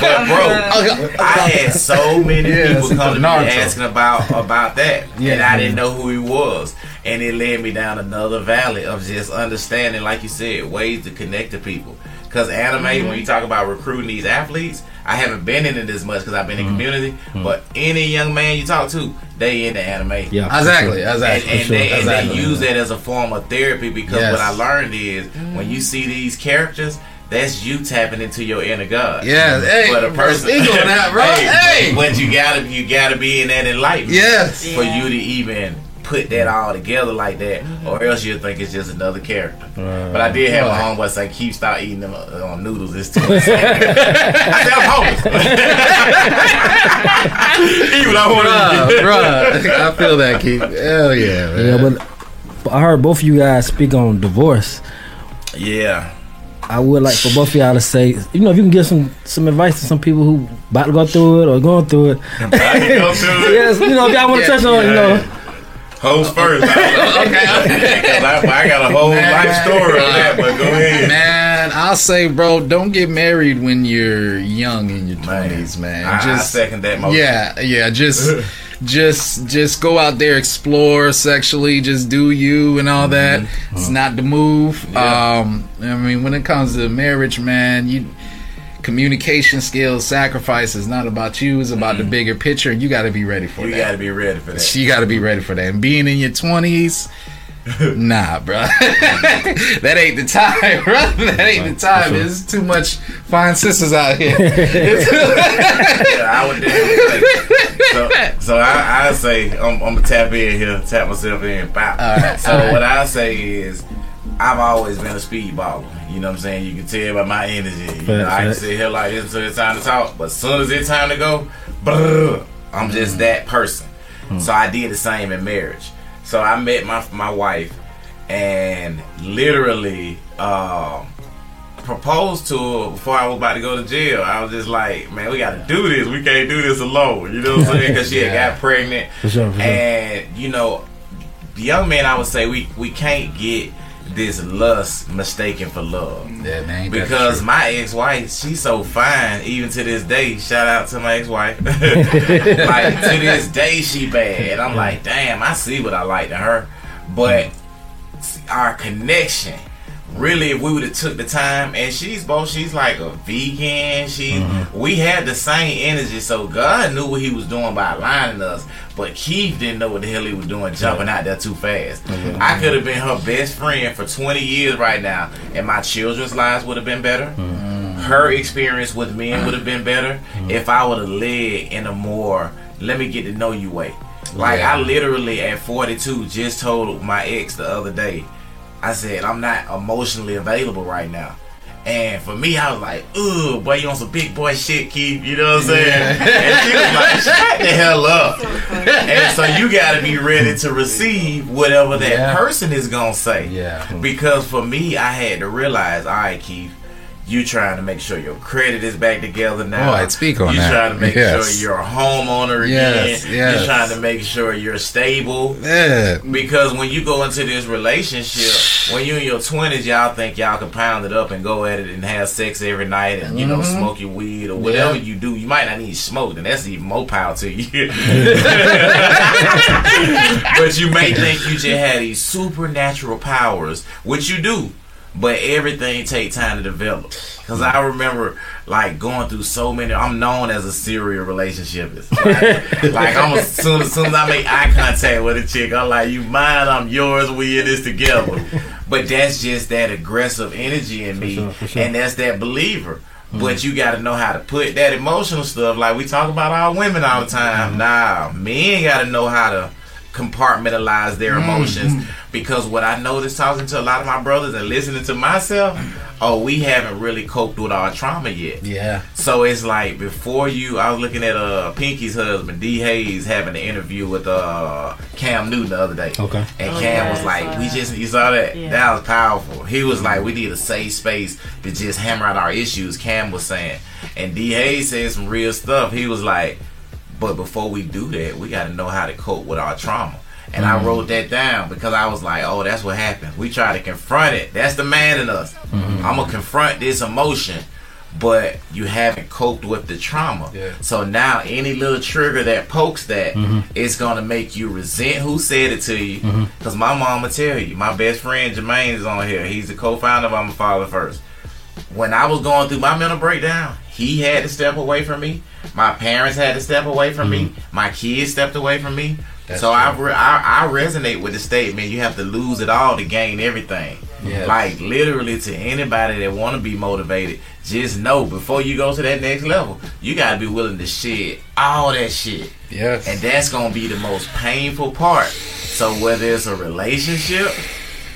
But bro, Okay. I had so many Yeah, people come to me asking about about that, Yeah. and I didn't know who he was. and it led me down another valley of just understanding, like you said, ways to connect to people. Because anime, mm-hmm. when you talk about recruiting these athletes, I haven't been in it as much because I've been in mm-hmm. community. Mm-hmm. But any young man you talk to, they into anime. Yeah, exactly, exactly. And, and, sure. they, and they, use that as a form of therapy because yes. what I learned is when you see these characters, that's you tapping into your inner God. Yeah, mm-hmm. hey, but a person, speak on that, bro. hey, hey, but you gotta, you gotta be in that enlightenment. Yes, for yeah. you to even put that all together like that, or else you'll think it's just another character. Uh, but I did have right. a homeboy say, "Keep stop eating them uh, on noodles." It's too much. I said, "I'm homeless." Even I want to, bro. I feel that, Keith. Hell yeah, man. Yeah, but I heard both of you guys speak on divorce. Yeah. I would like for both of y'all to say, you know, if you can give some some advice to some people who about to go through it or going through it. About to go through it. yes, you know, if y'all want to yeah, touch on, yeah. you know. Host first. okay, okay. I, I, got a whole Man. life story on that, but go ahead. Man, I'll say, bro, don't get married when you're young in your twenties, man. man. Just I second that. Motion. Yeah, yeah. Just, just, just go out there, explore sexually, just do you and all that. Mm-hmm. It's not the move. Yeah. Um, I mean, when it comes to marriage, man, you communication skills, sacrifice is not about you. It's about mm-hmm. the bigger picture. You got to be ready for you that. You got to be ready for that. You got to be ready for that. And being in your twenties. nah, bro. that ain't the time, bro. That ain't the time. There's too much fine sisters out here. yeah, I would. So, so I, I say I'm, I'm, gonna tap in here, tap myself in. Right, so right. what I say is, I've always been a speed speedballer. You know what I'm saying? You can tell by my energy. You know, I can sit here like this until it's time to talk, but as soon as it's time to go, brrr, I'm just mm-hmm. that person. Mm-hmm. So I did the same in marriage. So I met my my wife and literally uh, proposed to her before I was about to go to jail. I was just like, man, we got to do this. We can't do this alone. You know what I'm saying? Because she yeah. had got pregnant. For sure, for and you know, the young man, I would say we we can't get this lust mistaken for love. Yeah, man. Because my ex wife, she's so fine, even to this day. Shout out to my ex wife. like to this day, she bad. I'm like, damn, I see what I like in her, but our connection really if we would have took the time and she's both she's like a vegan she mm-hmm. we had the same energy so god knew what he was doing by aligning us but keith didn't know what the hell he was doing jumping out there too fast mm-hmm. i could have been her best friend for 20 years right now and my children's lives would have been better mm-hmm. her experience with men would have been better mm-hmm. if i would have led in a more let me get to know you way like yeah. i literally at 42 just told my ex the other day I said, I'm not emotionally available right now. And for me, I was like, "Ooh, boy, you on some big boy shit, Keith." You know what I'm saying? Yeah. and she was like, "Shut the hell up!" and so you got to be ready to receive whatever that yeah. person is gonna say. Yeah. Because for me, I had to realize, all right, Keith, you trying to make sure your credit is back together now. Oh, I'd speak on you that. You trying to make yes. sure you're a homeowner yes, again. Yes. You're trying to make sure you're stable. Yeah. Because when you go into this relationship, when you're in your twenties, y'all think y'all can pound it up and go at it and have sex every night and you mm-hmm. know smoke your weed or whatever yeah. you do. You might not need smoke, and that's even more power to you. but you may think you just have these supernatural powers, which you do but everything take time to develop. Cause I remember like going through so many. I'm known as a serial relationshipist. Like, like I'm as soon, as soon as I make eye contact with a chick, I'm like, "You mine, I'm yours. We in this together." But that's just that aggressive energy in me, sure, sure. and that's that believer. Mm-hmm. But you got to know how to put that emotional stuff. Like we talk about our women all the time. Mm-hmm. Nah, men got to know how to compartmentalize their mm-hmm. emotions mm-hmm. because what I noticed talking to a lot of my brothers and listening to myself, oh, we haven't really coped with our trauma yet. Yeah. So it's like before you, I was looking at uh Pinky's husband, D Hayes, having an interview with uh Cam Newton the other day. Okay. And okay, Cam was like, "We just you saw that? Yeah. That was powerful." He was like, "We need a safe space to just hammer out our issues." Cam was saying, and D Hayes said some real stuff. He was like but before we do that, we got to know how to cope with our trauma. And mm-hmm. I wrote that down because I was like, oh, that's what happened. We try to confront it. That's the man in us. Mm-hmm. I'm going to confront this emotion. but you haven't coped with the trauma. Yeah. So now any little trigger that pokes that, it's gonna make you resent who said it to you. Cause my mama tell you, my best friend Jermaine is on here. He's the co-founder of I'm a Father First. When I was going through my mental breakdown, he had to step away from me. My parents had to step away from me. Mm-hmm. My kids stepped away from me. That's so I, re- I I resonate with the statement. You have to lose it all to gain everything. Yes. Like literally to anybody that want to be motivated, just know before you go to that next level, you gotta be willing to shed all that shit, Yes. and that's gonna be the most painful part. So whether it's a relationship,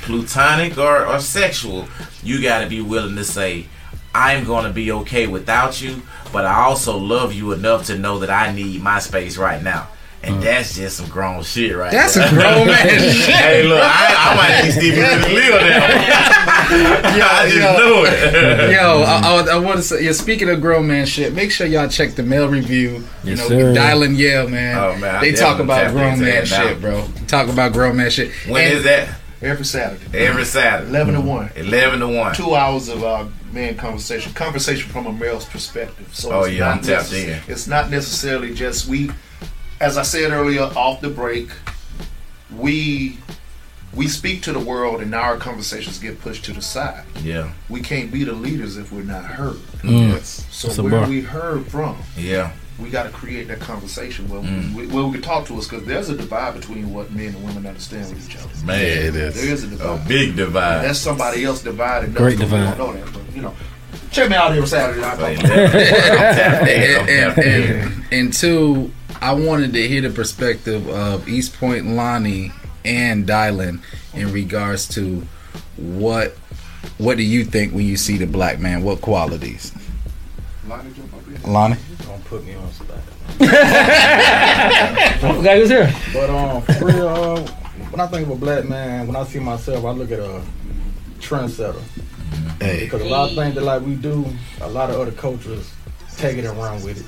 plutonic or, or sexual, you gotta be willing to say, I'm gonna be okay without you, but I also love you enough to know that I need my space right now. And that's just some grown shit right That's there. a grown man shit. Hey, look, I, I might need Stevie to live now. I just yo. knew it. Yo, I, I, I want to say, yeah, speaking of grown man shit, make sure y'all check the male review. You Yes, know, sir. with Dylan Yale, man. Oh, man, they talk about grown man that now. shit, bro. Talk about grown man shit. When And- is that? Every Saturday. Every Saturday. 11 to 1. 11 to 1. Two hours of uh, man conversation. Conversation from a male's perspective. So Oh, it's yeah, I'm not tapped necess- in. It's not necessarily just we, as I said earlier off the break, we we speak to the world and our conversations get pushed to the side. Yeah. We can't be the leaders if we're not heard. Mm. Yes. So That's where bar. we heard from, Yeah. We got to create that conversation where, Mm. we, where we can talk to us because there's a divide between what men and women understand with each other. Man. Yeah, it There is. is a A big divide. That's somebody else divided. Great That's what we divide. don't know that, but you know, check me out every Saturday. I'll So talk 11 about it. I'm tapped in. I'm and, and, and, and two, I wanted to hear the perspective of East Point Lonnie and Dylan in regards to what what do you think when you see the black man? What qualities? Lonnie, jump up here. Lonnie? Don't put me on spot. I forgot he was here. But um, for real, uh, when I think of a black man, when I see myself, I look at a trendsetter. Hey. Because a lot of things that like we do, a lot of other cultures take it and run with it.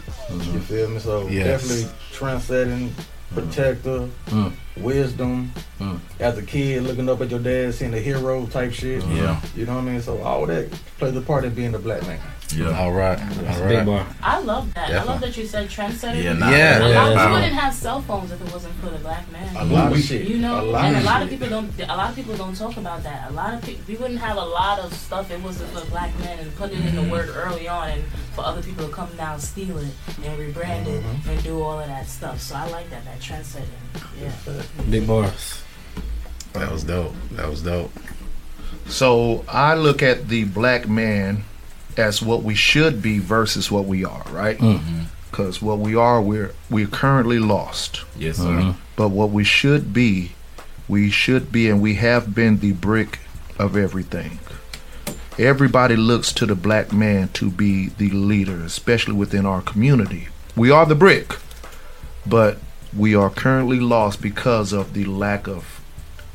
You feel me? So Yes. definitely trendsetting, protector, Mm. wisdom. Mm. As a kid, looking up at your dad, seeing the hero type shit. Yeah. You know what I mean? So all that plays a part in being a black man. Yeah. All right. That's All big right. bar. I love that. I love that you said trendsetter. Yeah, nah, Yeah. A lot Yeah, of people wouldn't have cell phones if it wasn't for the black man. A lot of we- shit. You know, a lot and a of lot of shit. people don't. A lot of people don't talk about that. A lot of people, we wouldn't have a lot of stuff if it wasn't for the black men and put it in the mm-hmm. word early on, and for other people to come down, steal it, and rebrand it, mm-hmm. and do all of that stuff. So I like that. That trendsetting. Yeah. Big bars. That was dope. That was dope. So I look at the black man as what we should be versus what we are, right? Mm. Because what we are, we're we're currently lost. Yes, sir. Mhm. But what we should be, we should be, and we have been the brick of everything. Everybody looks to the black man to be the leader, especially within our community. We are the brick, but we are currently lost because of the lack of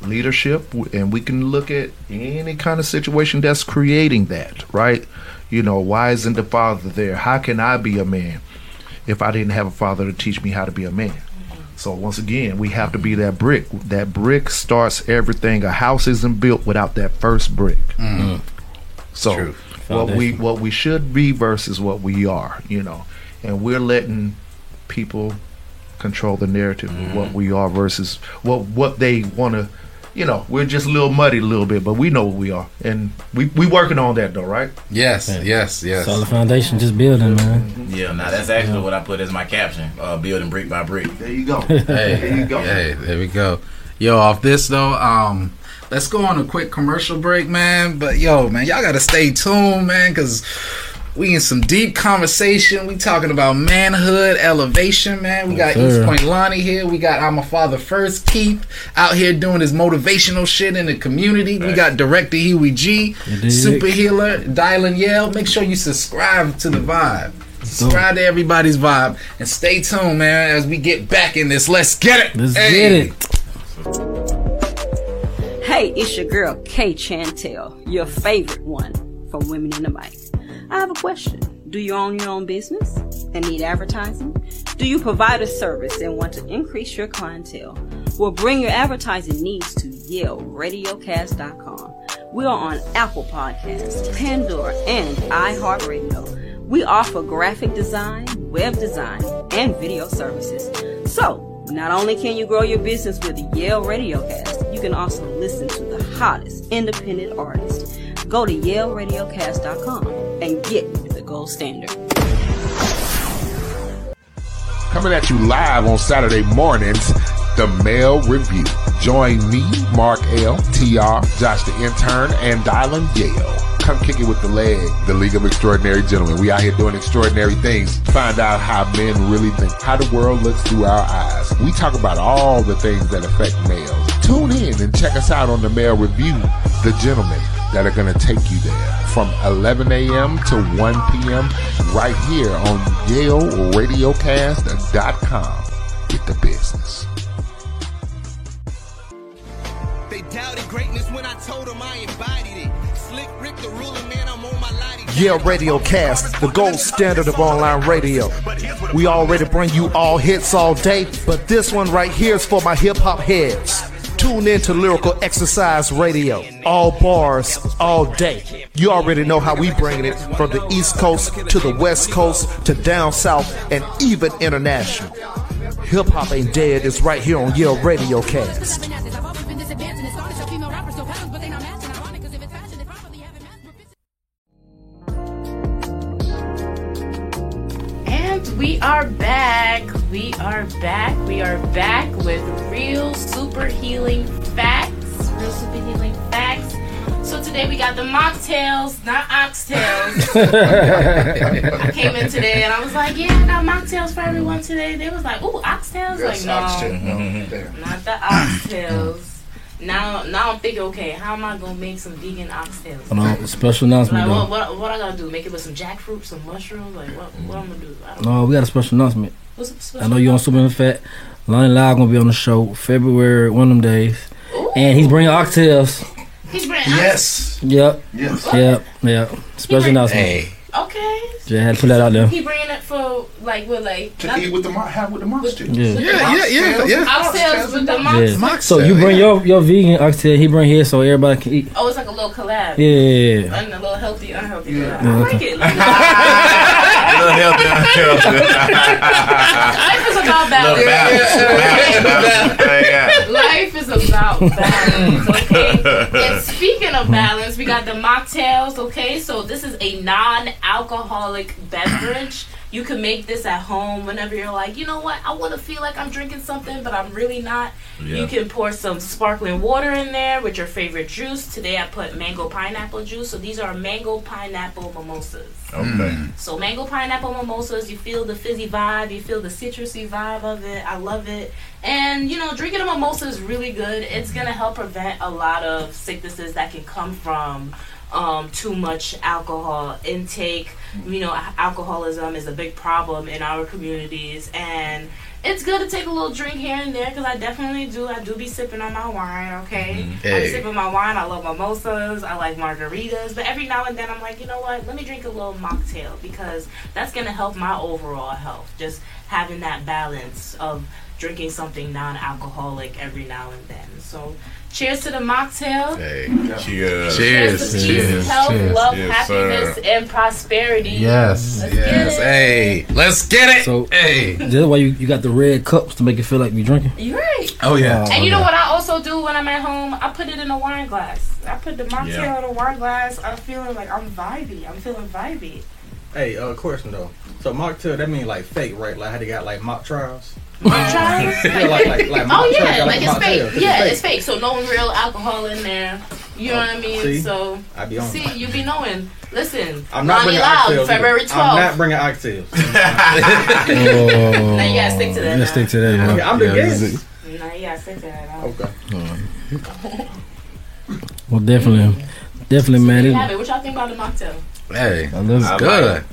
leadership. And we can look at any kind of situation that's creating that, right? You know, why isn't the father there? How can I be a man if I didn't have a father to teach me how to be a man? So once again, we have to be that brick. That brick starts everything. A house isn't built without that first brick. Mm-hmm. So True. what we what we should be versus what we are, you know, and we're letting people control the narrative of mm-hmm. what we are versus what what they want to. You know, we're just a little muddy a little bit, but we know what we are, and we we working on that though, right? Yes, Yeah. yes, yes. Solid foundation, just building, man. Yeah, now that's actually what I put as my caption, uh, building brick by brick. There you go. Hey, there you go. Hey, there we go. Yo, off this though, um, let's go on a quick commercial break, man. But yo, man, y'all gotta stay tuned, man, because we in some deep conversation. We talking about manhood, elevation, man. We got Yes, East. Point Lonnie here. We got I'm a Father First Keith out here doing his motivational shit in the community. We got Director Huey G, Super Healer, Dylan Yale. Make sure you subscribe to the vibe. Subscribe to everybody's vibe and stay tuned, man, as we get back in this. Let's get it. Let's Hey. get it. Hey, it's your girl Kay Chantel, your favorite one from Women in the Mic. I have a question. Do you own your own business and need advertising? Do you provide a service and want to increase your clientele? Well, bring your advertising needs to YaleRadiocast.com. We are on Apple Podcasts, Pandora, and iHeartRadio. We offer graphic design, web design, and video services. So, not only can you grow your business with Yale Radiocast, you can also listen to the hottest independent artists. Go to YaleRadiocast.com and get the gold standard. Coming at you live on Saturday mornings, the Male Review. Join me, Mark L, TR, Josh the Intern, and Dylan Yale. Come kick it with the leg, the League of Extraordinary Gentlemen. We out here doing extraordinary things. Find out how men really think, how the world looks through our eyes. We talk about all the things that affect males. Tune in and check us out on the Male Review, the gentlemen that are going to take you there from 11 a.m. to 1 p.m. right here on YaleRadiocast.com. Get the business. They doubted greatness when I told them I embodied it. Slick Rick the ruler, man, I'm on my lighty. Yale Radio Cast, the gold standard of online radio. We already bring you all hits all day, but this one right here is for my hip hop heads. Tune in to Lyrical Exercise Radio. All bars, all day. You already know how we bringing it from the East Coast to the West Coast to down south and even international. Hip hop ain't dead. It's right here on Yale Radio Cast. We are back. We are back. We are back with real super healing facts. Real super healing facts. So today we got the mocktails, not oxtails. I came in today and I was like, yeah, I got mocktails for everyone today. They was like, ooh, oxtails? like, no, not the oxtails. Now, now I'm thinking, okay, how am I gonna make some vegan oxtails? Hold on, special announcement Like, what, what, what I gotta do? Make it with some jackfruit, some mushrooms? Like, what, what I'm gonna do? I don't No, we got a special announcement. What's the special I know you're on Super Fat. Lonnie Live gonna be on the show February one of them days, and he's bringing oxtails. He's bringing Yes. Yep. Yes. Yep. Yep. Special announcement. Hey. Okay. Just had to put that out there. He bringing it for like with like To not- eat with the mo- have with the monster. Yeah. Yeah, yeah, yeah, yeah. oxtails with the Yeah. mox. So you bring your your vegan oxtail, he bring his so everybody can eat. Oh, it's like a little collab. Yeah. Yeah, yeah. and a little healthy, unhealthy. Yeah, collab. I like okay. it. Like, Little healthy, life is about balance. Little balance. Balance. Balance. Yeah. Life is about balance, okay? and speaking of balance, we got the mocktails, okay? So this is a non-alcoholic beverage. You can make this at home whenever you're like, you know what, I want to feel like I'm drinking something, but I'm really not. Yeah. You can pour some sparkling water in there with your favorite juice. Today I put mango pineapple juice. So these are mango pineapple mimosas. Okay. Mm. So mango pineapple mimosas, you feel the fizzy vibe, you feel the citrusy vibe of it. I love it. And you know, drinking a mimosa is really good. It's gonna help prevent a lot of sicknesses that can come from um, too much alcohol intake. You know, alcoholism is a big problem in our communities, and it's good to take a little drink here and there because I definitely do. I do be sipping on my wine. Okay, I'm Hey. sipping my wine. I love mimosas. I like margaritas, but every now and then I'm like, you know what? Let me drink a little mocktail because that's gonna help my overall health. Just having that balance of drinking something non-alcoholic every now and then. So, cheers to the mocktail. Hey. Cheers. Cheers. to peace, Cheers. health, Cheers. love, Yes, happiness, sir. and prosperity. Yes. Let's Yes. get it. Hey. Let's get it. So hey. that's why you, you got the red cups to make it feel like you're drinking. You're right. Oh yeah. And you know what I also do when I'm at home? I put it in a wine glass. I put the mocktail Yeah. in a wine glass. I'm feeling like I'm vibey. I'm feeling vibey. Hey, uh, question though. So mocktail, that mean like fake, right? Like how they got like mock trials. Mock trials? Like like like oh yeah, like it's fake. fake. 'cause Yeah, it's fake. So no real alcohol in there. You know oh, what I mean? see? So I be on. see, you be knowing. Listen, I'm not Lonnie bringing Loud, oxtails. February either. I'm not 12th. bringing oxtails. Oh, Now you gotta stick to that You gotta stick to that. Okay, Yeah. I'm the Yeah, guest. this is- Nah, you gotta stick to that. now. Okay. Well, definitely, definitely, man. You It, have it. What y'all think about the mocktail? Hey. I love I. Good. Like,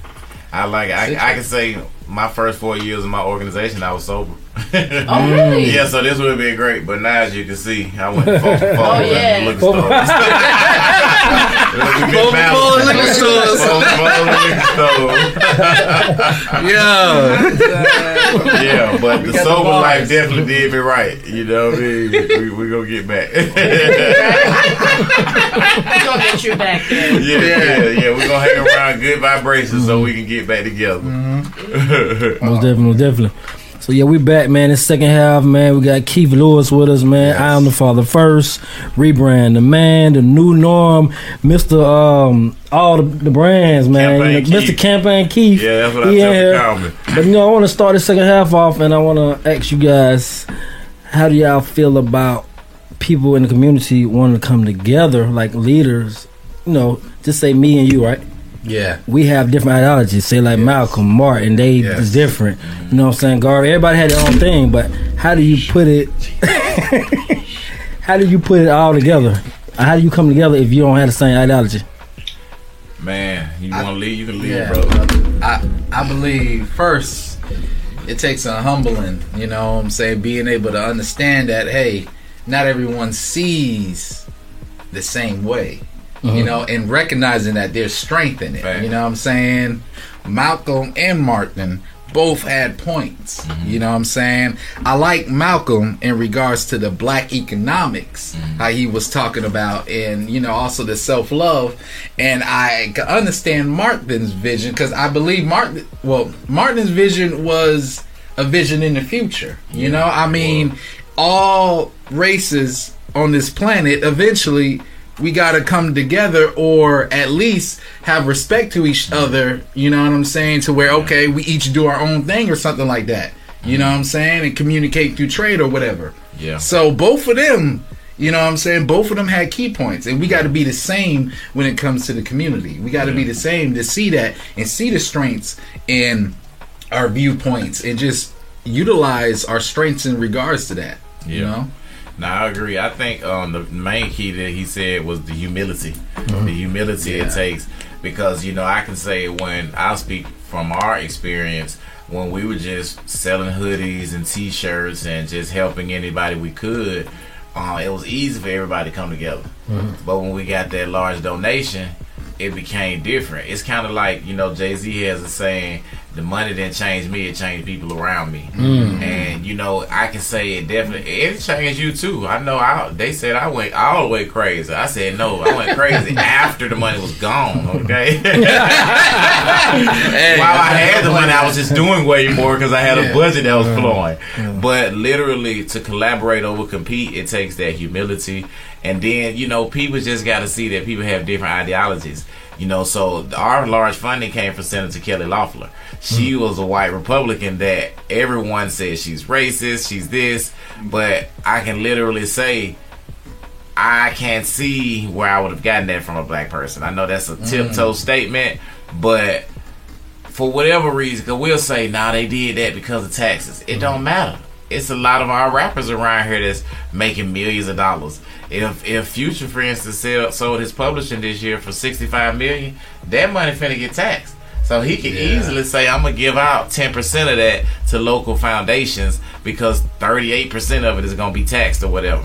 I like it. I, I can say my first four years in my organization, I was sober. Oh, really? yeah, so this would have been great. But now, as you can see, I went to Focus Oh, Pole yeah. and liquor stores. We've been balanced. liquor stores. Focus liquor stores. Yeah. yeah, but the the sober bars. life definitely did me right. You know what I mean? We, we, we gonna get back. We're gonna get you back there. yeah, yeah, yeah. We're gonna hang around good vibrations so we can get back together. Mm-hmm. Most definitely, most definitely. So yeah, we back, man. This second half, man. We got Keith Lewis with us, man. I am the father first. Rebrand the man, the new norm, Mister um, all the, the brands, man. Campaign You know, Mr. Campaign Keith. Yeah, that's what I He tell in here. But you know, I want to start the second half off, and I want to ask you guys, how do y'all feel about people in the community wanting to come together, like leaders? You know, just say me and you, right? Yeah. we have different ideologies. Say like Malcolm, Martin, they Yes. is different. You know what I'm saying? Garvey, everybody had their own thing, but how do you put it? how do you put it all together? How do you come together if you don't have the same ideology? Man, you want to leave? You can leave, Yeah, bro. I I believe first it takes a humbling, you know what I'm saying, being able to understand that hey, not everyone sees the same way. Uh-huh. You know, and recognizing that there's strength in it. You know what I'm saying? Malcolm and Martin both had points. Mm-hmm. You know what I'm saying? I like Malcolm in regards to the black economics, mm-hmm. how he was talking about, and you know, also the self love. And I understand Martin's vision because I believe Martin, well, Martin's vision was a vision in the future. You know, I mean, all races on this planet eventually we got to come together or at least have respect to each other you know what i'm saying to where okay we each do our own thing or something like that. You know what i'm saying? And communicate through trade or whatever. Yeah. so both of them you know what i'm saying? Both of them had key points and we got to be the same when it comes to the community. We got to be the same to see that and see the strengths in our viewpoints and just utilize our strengths in regards to that you know Now I agree. I think um, the main key that he said was the humility, the humility it takes. Because you know, I can say when I speak from our experience, when we were just selling hoodies and T-shirts and just helping anybody we could, uh, it was easy for everybody to come together. But when we got that large donation, it became different. It's kind of like you know Jay Z has a saying: "The money didn't change me; it changed people around me." Mm. And you know, I can say it definitely. It changed you too. I know. I they said I went all the way crazy. I said no. I went crazy after the money was gone. Okay. While I had the money, I was just doing way more because I had a budget that was flowing. But literally, to collaborate over compete, it takes that humility. And then, you know, people just got to see that people have different ideologies. You know, so our large funding came from Senator Kelly Loeffler. She hmm. was a white Republican that everyone says she's racist, she's this, but I can literally say I can't see where I would have gotten that from a black person. I know that's a hmm. tiptoe statement, but for whatever reason, because we'll say, nah, they did that because of taxes. It hmm. don't matter. It's a lot of our rappers around here that's making millions of dollars. If if Future, for instance, sell, sold his publishing this year for sixty five million, that money finna get taxed. So he can Yeah. easily say, I'm gonna give out ten percent of that to local foundations because thirty eight percent of it is gonna be taxed or whatever.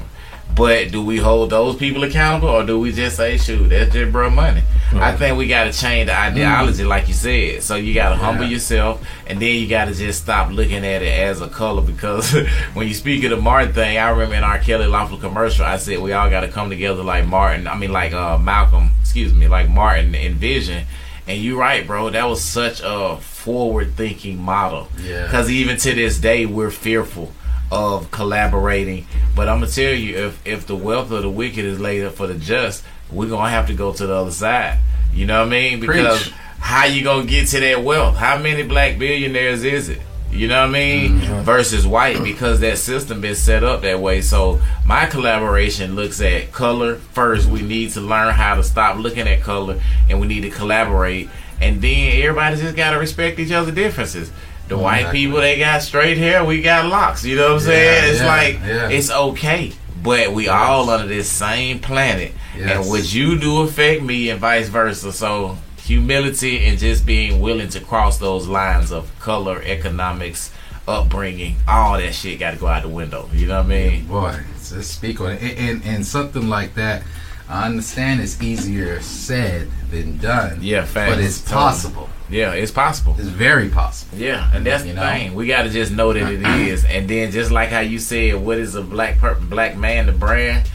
But do we hold those people accountable, or do we just say, "Shoot, that's just bro money"? I think we got to change the ideology, like you said. So you got to humble Yeah. yourself, and then you got to just stop looking at it as a color. Because when you speak of the Martin thing, I remember in our Kelly Loeffler commercial, I said we all got to come together like Martin. I mean, like uh, Malcolm. Excuse me, like Martin and Vision. And you're right, bro. That was such a forward-thinking model. Yeah. Because even to this day, we're fearful of collaborating. But I'm gonna tell you, if if the wealth of the wicked is laid up for the just, we're gonna have to go to the other side. You know what I mean? Because Preach. how you gonna get to that wealth? How many black billionaires is it? You know what I mean? Mm-hmm. Versus white because that system been set up that way. So my collaboration looks at color first. We need to learn how to stop looking at color and we need to collaborate. And then everybody just gotta respect each other's differences. The white people they got straight hair, we got locks. You know what I'm Yeah, saying? It's yeah, like yeah. it's okay. But we all under this same planet. Yes. And what you do affect me and vice versa. So humility and just being willing to cross those lines of color, economics, upbringing, all that shit got to go out the window. You know what I mean? Boy, just speak on it. And, and, and something like that, I understand it's easier said than done. Yeah, facts. But it's possible. Yeah, it's possible. It's very possible. Yeah, and that's You the know? thing. We got to just know that it is, and then just like how you said, what is a black per- black man, the brand?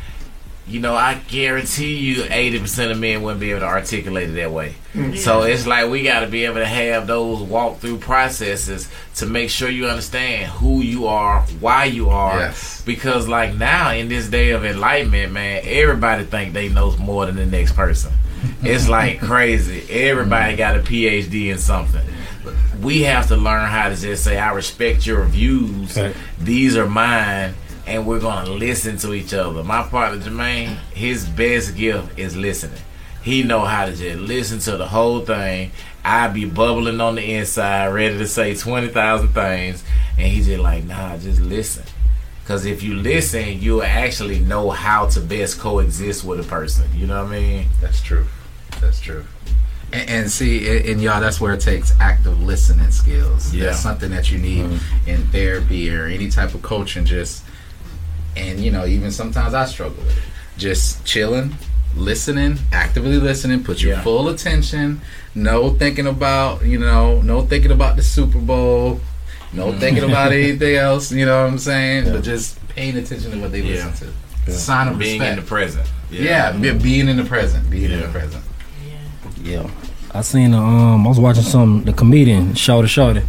You know, I guarantee you, eighty percent of men wouldn't be able to articulate it that way. Mm-hmm. So it's like we got to be able to have those walk through processes to make sure you understand who you are, why you are. Yes. Because like now in this day of enlightenment, man, everybody think they know more than the next person. It's like crazy. Everybody got a PhD in something. We have to learn how to just say, I respect your views. Right. These are mine. And we're going to listen to each other. My partner, Jermaine, his best gift is listening. He know how to just listen to the whole thing. I be bubbling on the inside, ready to say 20,000 things. And he just like, nah, just listen. Because if you listen, you'll actually know how to best coexist with a person. You know what I mean? That's true. That's true. And, and see, and, and y'all, that's where it takes active listening skills. Yeah. That's something that you need mm-hmm. in therapy or any type of coaching. Just, and you know, even sometimes I struggle with it. Just chilling, listening, actively listening, put your Yeah. full attention. No thinking about, you know, no thinking about the Super Bowl. No thinking about anything else. You know what I'm saying? But just paying attention to what they Yeah. listen to. It's a sign of Being respect. in the present. yeah, be- being in the present. Being in the present. Yeah. I seen um I was watching some the comedian Shorty Shorty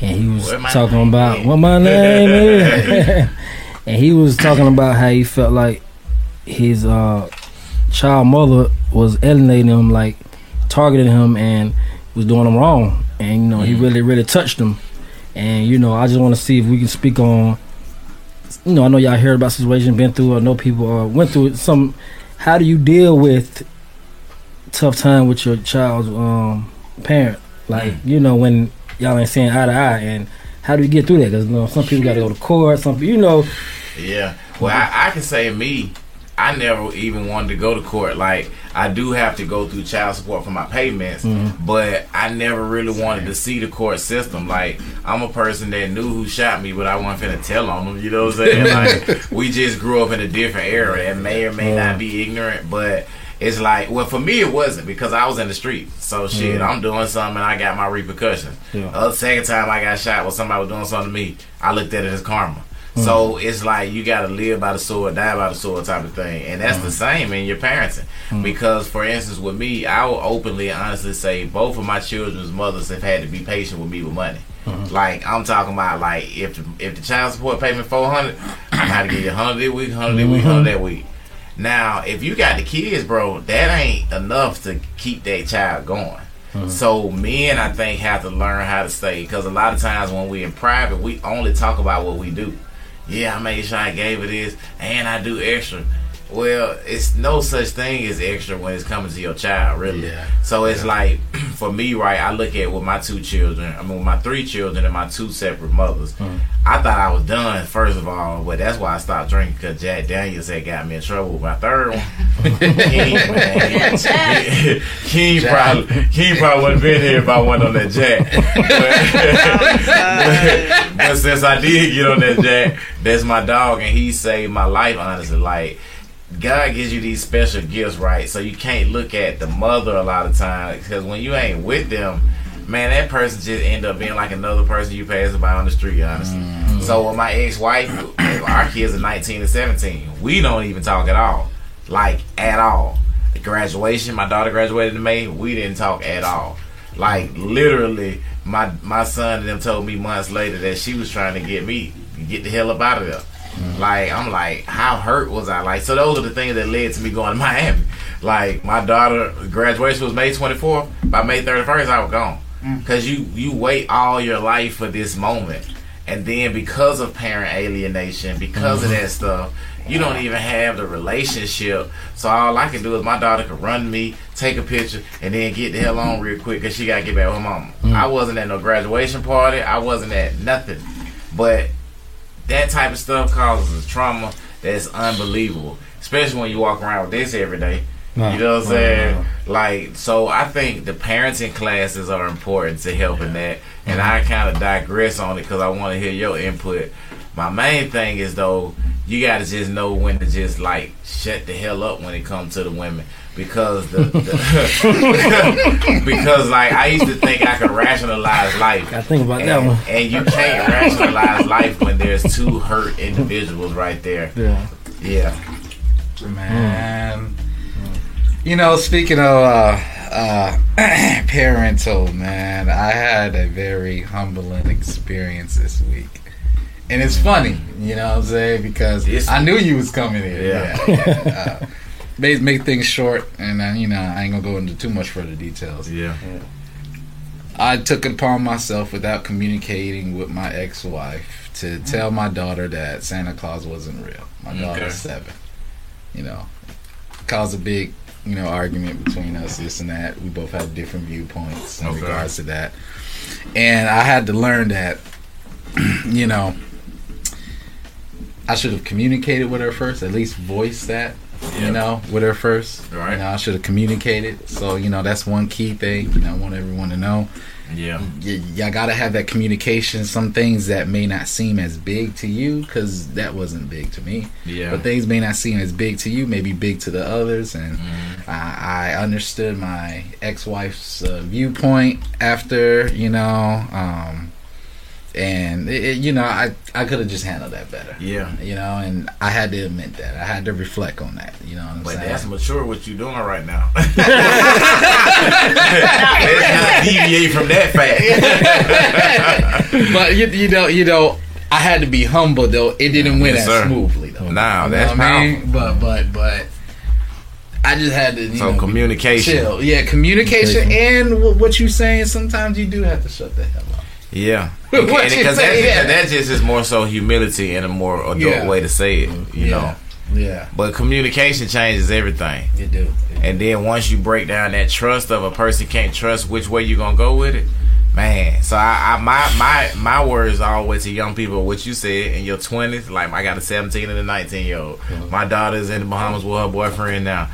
and he was talking name about what my name is and he was talking about how he felt like his uh child mother was alienating him like targeting him and was doing him wrong. And you know he really really touched him. And you know I just want to see if we can speak on you know I know y'all heard about situation been through or know people uh, went through it. Some how do you deal with tough time with your child's um, parent. Like you know when y'all ain't seeing eye to eye, and how do you get through that? Because you know some people got to go to court. Some you know, Yeah. Well, I, I can say me, I never even wanted to go to court. Like, I do have to go through child support for my payments, mm-hmm. but I never really wanted to see the court system. Like, I'm a person that knew who shot me, but I wasn't finna tell on them. You know what I'm saying? like, we just grew up in a different era. That may or may not be ignorant, but it's like, well, for me, it wasn't because I was in the street. So, shit, mm. I'm doing something and I got my repercussions. Yeah. Uh, second time I got shot when somebody was doing something to me, I looked at it as karma. Mm. So it's like you gotta live by the sword, die by the sword type of thing. And that's the mm. same in your parenting. Because for instance with me, I will openly and honestly say both of my children's mothers have had to be patient with me with money. Mm-hmm. Like I'm talking about like if the, if the child support payment four hundred, I gotta give you hundred this week, hundred this week, hundred that week. Now, if you got the kids, bro, that ain't enough to keep that child going. Uh-huh. So men, I think, have to learn how to stay because a lot of times when we in private, we only talk about what we do. Yeah, I made sure I gave it this, and I do extra. Well, it's no such thing as extra when it's coming to your child, really. Yeah. So it's like, for me, right? I look at with my two children. I mean, with my three children and my two separate mothers. Hmm. I thought I was done first of all, but that's why I stopped drinking because Jack Daniels had got me in trouble with my third one. King, man. King probably King probably wouldn't been here if I wasn't on that Jack. But, but since I did get on that Jack, that's my dog, and he saved my life. Honestly, like God gives you these special gifts, right? So you can't look at the mother a lot of times because when you ain't with them, man, that person just end up being like another person you pass by on the street, honestly. Mm-hmm. So with my ex-wife, our kids are 19 and 17. We don't even talk at all, like at all. The graduation, my daughter graduated in May. We didn't talk at all. Like literally, my my son and them told me months later that she was trying to get me get the hell up out of there. Like I'm like, how hurt was I? Like, so those are the things that led to me going to Miami. Like my daughter graduation was May 24th. By May 31st, I was gone. Mm. Cause you you wait all your life for this moment, and then because of parent alienation, because of mm-hmm. that stuff, you don't even have the relationship. So all I can do is my daughter can run me, take a picture, and then get the hell on real quick because she got to get back with her mama. Mm. I wasn't at no graduation party. I wasn't at nothing. But that type of stuff causes a trauma that's unbelievable. Especially when you walk around with this every day. No, you know what I'm saying? No, like, so I think the parenting classes are important to helping that. And mm-hmm. I kind of digress on it because I want to hear your input. My main thing is though, you got to just know when to just like shut the hell up when it comes to the women because the, the because like I used to think I could rationalize life. I think about and, that one. And you can't rationalize life when there's two hurt individuals right there. Yeah. Yeah. Man. Mm. You know, speaking of uh, uh, parental, man, I had a very humbling experience this week. And it's funny, you know what I'm saying? Because it's I knew you was coming here. Yeah. yeah, yeah. Uh, make, make things short, and uh, you know, I ain't gonna go into too much further details. Yeah. yeah. I took it upon myself without communicating with my ex-wife to tell my daughter that Santa Claus wasn't real. My okay. daughter's seven. You know, caused a big, you know, argument between us, this and that. We both have different viewpoints in okay. regards to that, and I had to learn that, you know, I should have communicated with her first, at least voice that. You know, with her first. Right. You know, I should have communicated. So you know, that's one key thing. You know, I want everyone to know. Yeah. Y- y'all got to have that communication. Some things that may not seem as big to you, because that wasn't big to me. Yeah. But things may not seem as big to you, maybe big to the others. And mm. I, I, understood my ex-wife's uh, viewpoint after, you know. Um, and it, it, you know I I could have just handled that better. Yeah, you know, and I had to admit that. I had to reflect on that. You know what I'm but saying? that's mature what you're doing right now. Let's not deviate from that fact. but you, you know you know I had to be humble though. It didn't win yes, as smoothly though. Nah, that's you know I mean? But but but. I just had to, so know, communication. Chill. Yeah, communication, communication. and what you're saying. Sometimes you do have to shut the hell. Yeah, because that, that just is more so humility and a more adult yeah. way to say it. You yeah. know. Yeah. But communication changes everything. You do. And then once you break down that trust of a person can't trust which way you gonna go with it, man. So I, I my my my words always to young people what you said in your twenties. Like I got a seventeen and a nineteen year old. Mm-hmm. My daughter's in the Bahamas with her boyfriend now.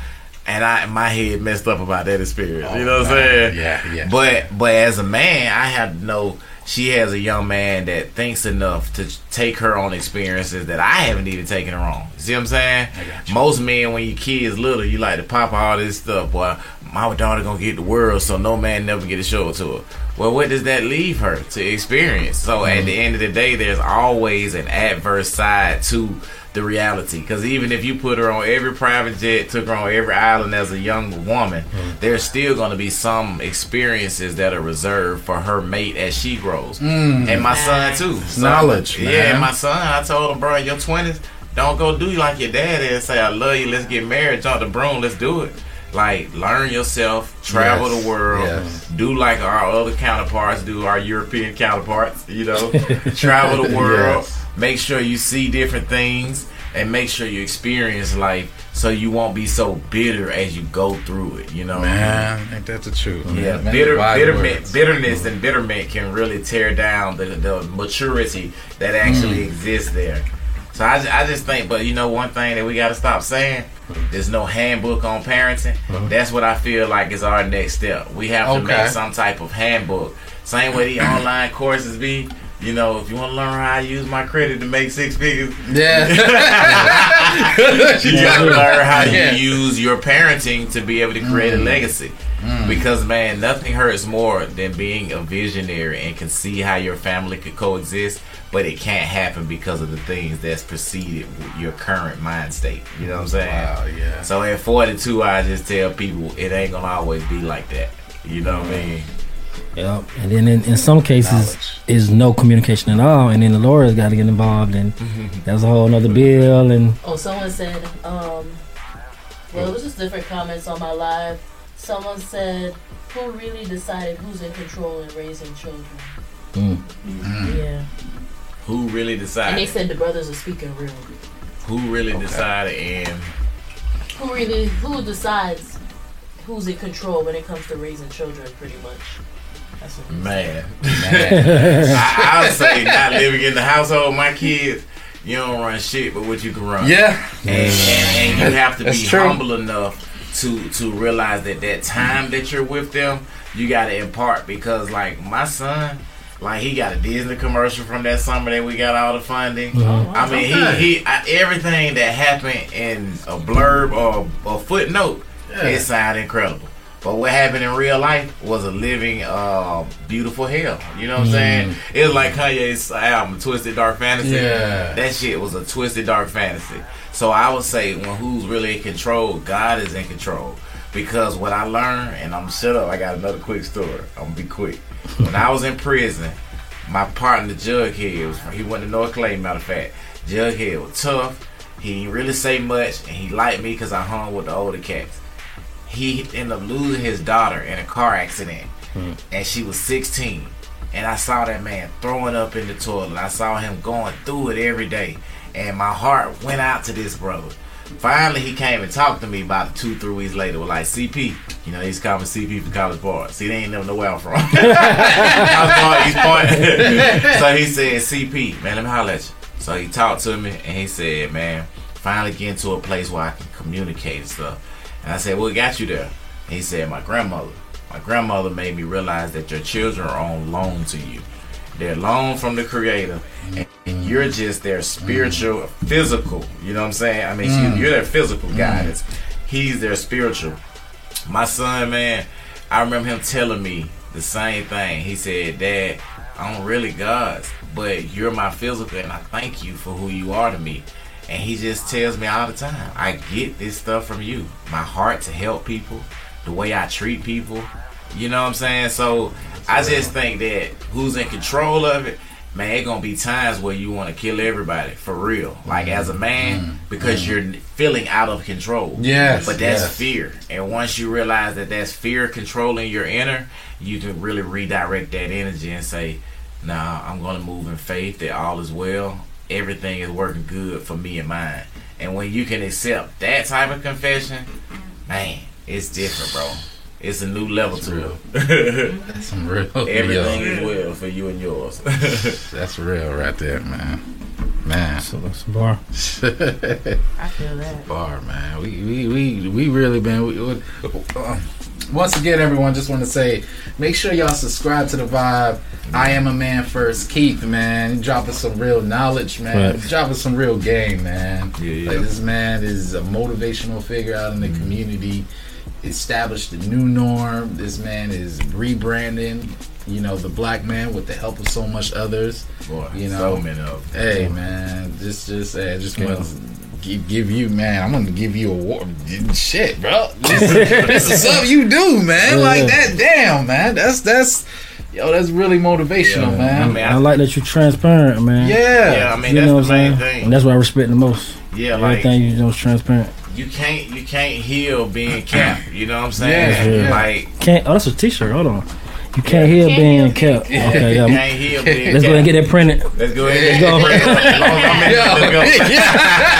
And I my head messed up about that experience. Oh, you know what I'm saying? Yeah, yeah. But but as a man, I have to know she has a young man that thinks enough to take her on experiences that I haven't even taken her on. See what I'm saying? Most men, when your kid's little, you like to pop all this stuff. Boy, my daughter gonna get the world, so no man never get to show it to her. Well, what does that leave her to experience? So mm-hmm. at the end of the day, there's always an adverse side to the reality. Because even if you put her on every private jet, took her on every island as a young woman, mm. there's still going to be some experiences that are reserved for her mate as she grows. Mm. And my son too. So, Knowledge, man. Yeah, and my son, I told him, bro, in your twenties, don't go do like your dad and say, I love you, let's get married, jump the broom, let's do it. Like learn yourself, travel yes. the world, yes. do like our other counterparts do, our European counterparts, you know, travel the world. Yes make sure you see different things and make sure you experience life so you won't be so bitter as you go through it. You know, man, I think that's the truth. Yeah, man. bitter, bitterment, bitterness and bitterment can really tear down the, the maturity that actually mm. exists there. So I, I just think, but you know, one thing that we got to stop saying. There's no handbook on parenting. Mm-hmm. That's what I feel like is our next step. We have to okay. make some type of handbook. Same way the online courses be you know, if you want to learn how I use my credit to make six figures, yeah, you got to learn how yeah. you use your parenting to be able to create mm. a legacy. Mm. Because man, nothing hurts more than being a visionary and can see how your family could coexist, but it can't happen because of the things that's preceded your current mind state. You know what I'm saying? Wow, yeah. So at 42, I just tell people it ain't gonna always be like that. You know what I mean? Yep. And then in, in some cases, is no communication at all, and then the lawyers got to get involved, and that's a whole other bill. And oh, someone said, um, well, it was just different comments on my live. Someone said, "Who really decided who's in control in raising children?" Mm. Mm. Yeah. Who really decided? And they said the brothers are speaking real. Who really okay. decided and who really who decides who's in control when it comes to raising children? Pretty much. Man, man. I, I would say not living in the household. My kids, you don't run shit, but what you can run. Yeah, and, and, and you have to be humble enough to to realize that that time that you're with them, you got to impart because like my son. Like he got a Disney commercial from that summer that we got all the funding. Mhm. I mean, Okay. he he I, everything that happened in a blurb or a footnote, Yeah. it sounded incredible. But what happened in real life was a living, uh, beautiful hell. You know what I'm saying? It was like Kanye's album, Twisted Dark Fantasy. Yeah. That shit was a twisted dark fantasy. So I would say when who's really in control, God is in control. Because what I learned, and I'm shut up, I got another quick story. I'm gonna be quick. When I was in prison, my partner Jughead was he went to North Clay, matter of fact. Jughead was tough. He didn't really say much, and he liked me because I hung with the older cats. He ended up losing his daughter in a car accident, hmm. and she was 16. And I saw that man throwing up in the toilet. I saw him going through it every day, and my heart went out to this brother. Finally, he came and talked to me about two, three weeks later. Was like CP, you know, he's calling CP for College Board. See, they ain't never know where I'm from. I thought he's pointing. so he said, CP, man, let me holler at you. So he talked to me and he said, man, finally getting to a place where I can communicate and stuff. And I said, what got you there? He said, my grandmother. My grandmother made me realize that your children are on loan to you. They're loan from the Creator, and, and you're just their spiritual, physical. You know what I'm saying? I mean, Mm. you're their physical guidance. He's their spiritual. My son, man, I remember him telling me the same thing. He said, Dad, I'm really God's, but you're my physical, and I thank you for who you are to me. And he just tells me all the time, I get this stuff from you. My heart to help people, the way I treat people. You know what I'm saying? So I just think that who's in control of it, man, it gonna be times where you want to kill everybody for real. Like as a man, mm-hmm. because you're feeling out of control. Yes, But that's yes. fear. And once you realize that that's fear controlling your inner, you can really redirect that energy and say, nah, I'm going to move in faith that all is well. Everything is working good for me and mine. And when you can accept that type of confession, man, it's different, bro. It's a new level to it. That's some real. Everything yo. is well for you and yours. That's real right there, man. Man. So that's a bar. I feel that. bar, man. We we we, we really been. We, we- uh, once again, everyone, just want to say, make sure y'all subscribe to the vibe. I am a man first, Keith, man. Dropping some real knowledge, man. Right. Dropping some real game, man. Yeah, yeah. Like this man is a motivational figure out in the mm-hmm. community. Established a new norm. This man is rebranding. You know the black man with the help of so much others. Boy, You know, so many of them. Hey man, just just hey, just Yeah. Want to give, give you man. I'm gonna give you a war. Shit, bro. This, this is something you do, man. Yeah, like that. Damn, man. That's that's yo. That's really motivational, Yeah, man. I mean, I like that you're transparent, man. yeah. Yeah, I mean, you that's know the what I'm main saying? thing. And that's what I respect the most. Yeah, like Everything you know is transparent. you can't you can't heal being capped. You know what I'm saying? Yeah, yeah. Like Can't. Oh, that's a T-shirt. Hold on. You can't hear Can't being hear kept. Okay, you yeah. can't heal being Let's go ahead and get that printed. Let's go ahead. Let's go. As long as I'm in it, let's go.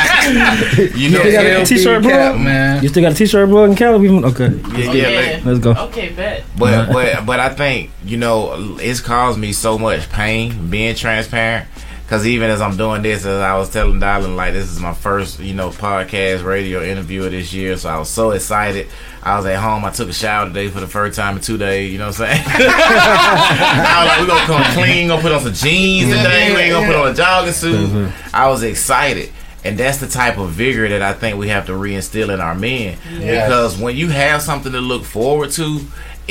You know, still got a yeah, T-shirt, bro? man. You still got a T-shirt bro. in Cali? We- Okay, yeah, yeah, like- let's go. Okay, bet. But but but I think you know it's caused me so much pain being transparent. Cause even as I'm doing this, as I was telling Darlin, like this is my first you know podcast radio interview of this year, so I was so excited. I was at home. I took a shower today for the first time in two days. You know what I'm saying? I was like, we gonna come clean, gonna put on some jeans today. We ain't gonna put on a jogging suit. Mm-hmm. I was excited. And that's the type of vigor that I think we have to reinstill in our men. Yes. Because when you have something to look forward to,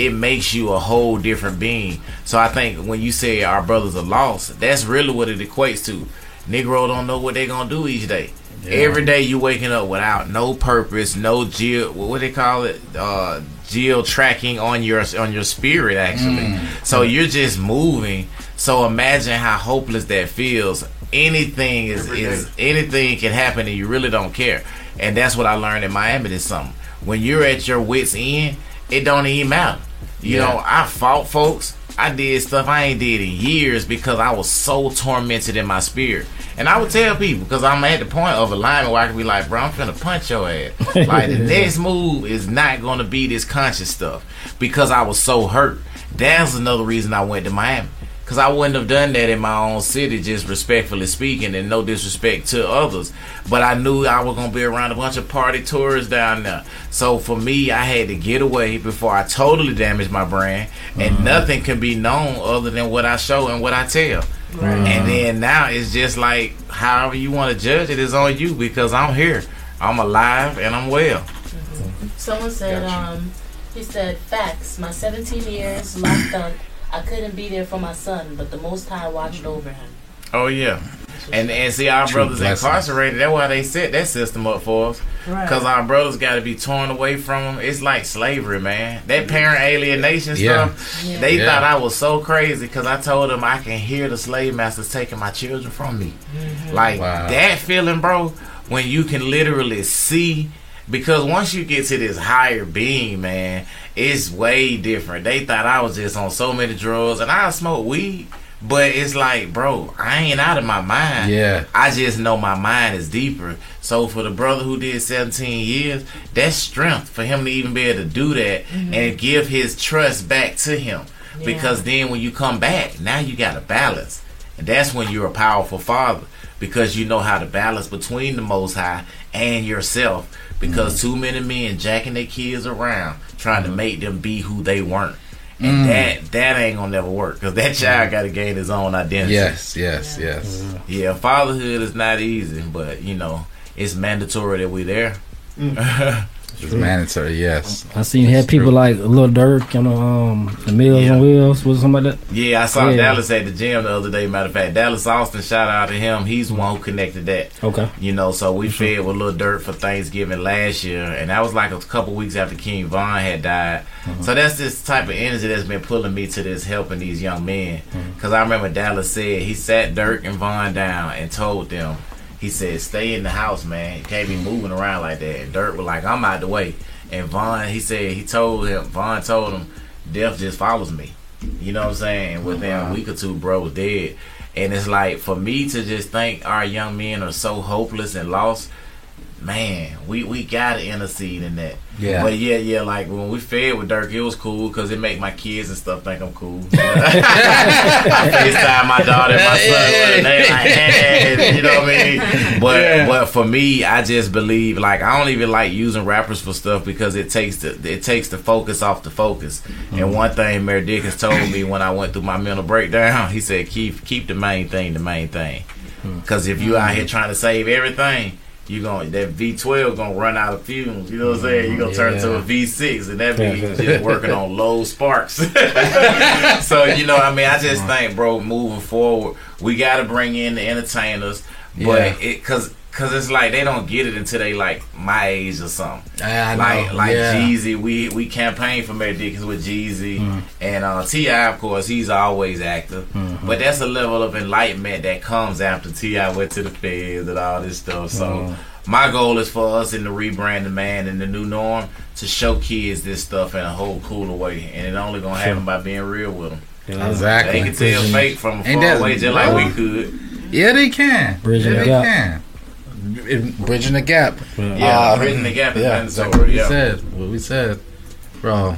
it makes you a whole different being. So I think when you say our brothers are lost, that's really what it equates to. Negro don't know what they're gonna do each day. Every day you waking up without no purpose, no geo what do they call it? Uh geo tracking on your on your spirit actually. So you're just moving. So imagine how hopeless that feels. Anything is, is anything can happen and you really don't care. And that's what I learned in Miami this summer. When you're at your wits end, it don't even matter. You Yeah. know, I fought folks. I did stuff I ain't did in years because I was so tormented in my spirit. And I would tell people because I'm at the point of alignment where I can be like, bro, I'm finna punch your ass. like the next move is not gonna be this conscious stuff because I was so hurt. That's another reason I went to Miami. Cause I wouldn't have done that in my own city, just respectfully speaking, and no disrespect to others. But I knew I was gonna be around a bunch of party tourists down there. So for me, I had to get away before I totally damaged my brand, and Mhm. nothing can be known other than what I show and what I tell. Right. And then now it's just like however you want to judge it is on you because I'm here, I'm alive, and I'm well. Someone said, um, he said, facts. My 17 years locked up. I couldn't be there for my son, but the Most High watched over him. Oh yeah, and and see our True brothers blessings. incarcerated. That's why they set that system up for us. Right. Cause our brothers got to be torn away from them. It's like slavery, man. That parent alienation Yeah. stuff. Yeah. They Yeah. thought I was so crazy because I told them I can hear the slave masters taking my children from me. Mm-hmm. Like Wow. that feeling, bro. When you can literally see. Because once you get to this higher being, man, it's way different. They thought I was just on so many drugs, and I smoke weed, but it's like, bro, I ain't out of my mind. Yeah. I just know my mind is deeper. So for the brother who did 17 years, that's strength for him to even be able to do that mm-hmm. and give his trust back to him. Because then when you come back, now you got a balance. And that's when you're a powerful father because you know how to balance between the most high and yourself. Because mm. too many men jacking their kids around trying to mm-hmm. make them be who they weren't. And Mm. that that ain't gonna never work because that mm. child got to gain his own identity. Yes, yes, yes. Mm-hmm. Yeah, fatherhood is not easy, but you know it's mandatory that we there. Mm. It's mandatory. Yes. I seen had people like Lil Durk, you know, um, the Mills Yeah. on Wheels, was something like that. yeah, I saw Yeah. Dallas at the gym the other day. Matter of fact, Dallas Austin, shout out to him. He's the one who connected that. Okay. You know, so we fed with Lil Durk for Thanksgiving last year, and that was like a couple weeks after King Von had died. So that's this type of energy that's been pulling me to this helping these young men. Because I remember Dallas said he sat Durk and Von down and told them, he said, "Stay in the house, man. Can't be moving around like that." Durk was like, "I'm out the way." And Von, he said, he told him, Von told him, "Death just follows me." You know what I'm saying? Within a week or two, bro was dead. And it's like for me to just think our young men are so hopeless and lost. Man, we we gotta intercede in that. Yeah. But yeah, yeah, like when we fed with Durk, it was cool because it make my kids and stuff think I'm cool. I FaceTime my daughter and my son, and they like, hey, you know what I mean? But Yeah. but for me, I just believe like I don't even like using rappers for stuff because it takes the it takes the focus off the focus. And mm-hmm. one thing Mayor Dickens told me when I went through my mental breakdown, he said keep keep the main thing the main thing. Hmm. Because if you hmm. out here trying to save everything, you going that V twelve gonna run out of fumes. You know what I'm saying? You gonna turn into a V six, and that means just working on low sparks. so you know, I mean, I just think, bro, moving forward, we got to bring in the entertainers, but Yeah. it because. Cause it's like they don't get it until they like my age or something. I know, Like like yeah. Jeezy, we we campaigned for Mayor Dickens with Jeezy Mm. and uh, Ti. Of course, he's always active, Mm-hmm. but that's a level of enlightenment that comes after T.I. went to the feds and all this stuff. So Mm. my goal is for us in the rebranding man and the new norm to show kids this stuff in a whole cooler way, and it only gonna happen by being real with them. Exactly. They can tell fake from Ain't far that- away just like we could. Yeah, they can. Bridging yeah, they gap. can. It- Bridging the gap. Yeah, uh, bridging the gap is Yeah, mandatory, that's what we yeah. said. What we said, bro.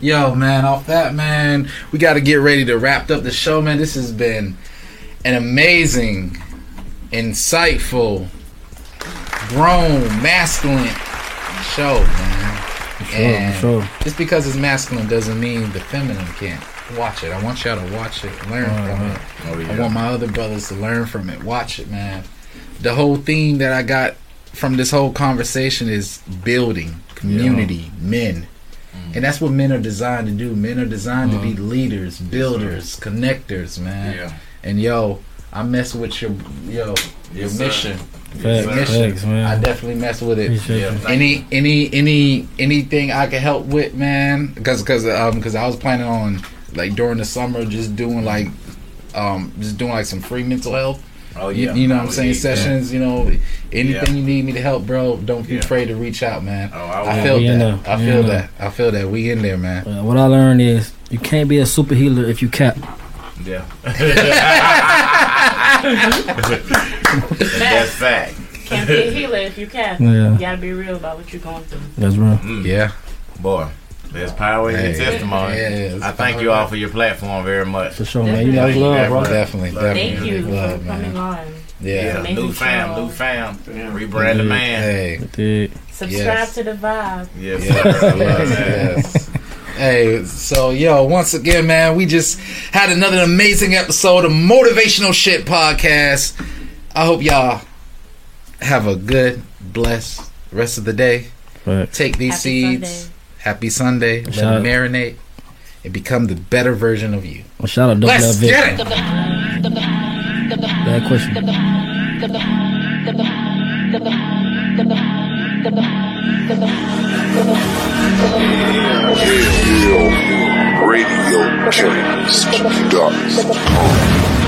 Yo, man, off that, man, we got to get ready to wrap up the show, man. This has been an amazing, insightful, grown, masculine show, man. sure, and sure. just because it's masculine doesn't mean the feminine can't watch it. I want y'all to watch it, learn from it. Oh, I want my other brothers to learn from it. Watch it, man. The whole theme that I got from this whole conversation is building community, men. And that's what men are designed to do. Men are designed to be leaders, builders, connectors, man. Yeah. And yo, I mess with your yo your Yes, mission. Facts, Your mission. facts, man. I definitely mess with it. Yeah. Any any any anything I can help with, man? Because because um because I was planning on like during the summer just doing like um just doing like some free mental health. Oh You, yeah, you know what I I'm saying? need that. Sessions, you know, anything Yeah. you need me to help, bro, don't be Yeah. afraid to reach out, man. Oh, I I feel We that. I feel in that. I feel that. We in there, man. Uh, what I learned is you can't be a super healer if you cap. Yeah. That's fact. Can't be a healer if you can. Yeah. You gotta be real about what you're going through. That's real. Mm. Yeah. Boy. There's power in your testimony. Yeah, I thank you all for your platform very much. For sure, man. You know it's love, bro. Definitely, definitely. Thank you Love, for man. coming on. Yeah. Yeah, Amazing new fam, show. new fam. Rebrand the man. Hey. Subscribe Yes. to the vibe. Yes, Yes, sir. yes, yes. Hey, so yo, once again, man, we just had another amazing episode of Motivational Shit Podcast. I hope y'all have a good, blessed rest of the day. Right. Take these Happy seeds. Sunday. Happy Sunday. Let Shout- them marinate and become the better version of you. Well, shout out to Let's Double get Vic. it. Bad question. Radio Kings, Darkness,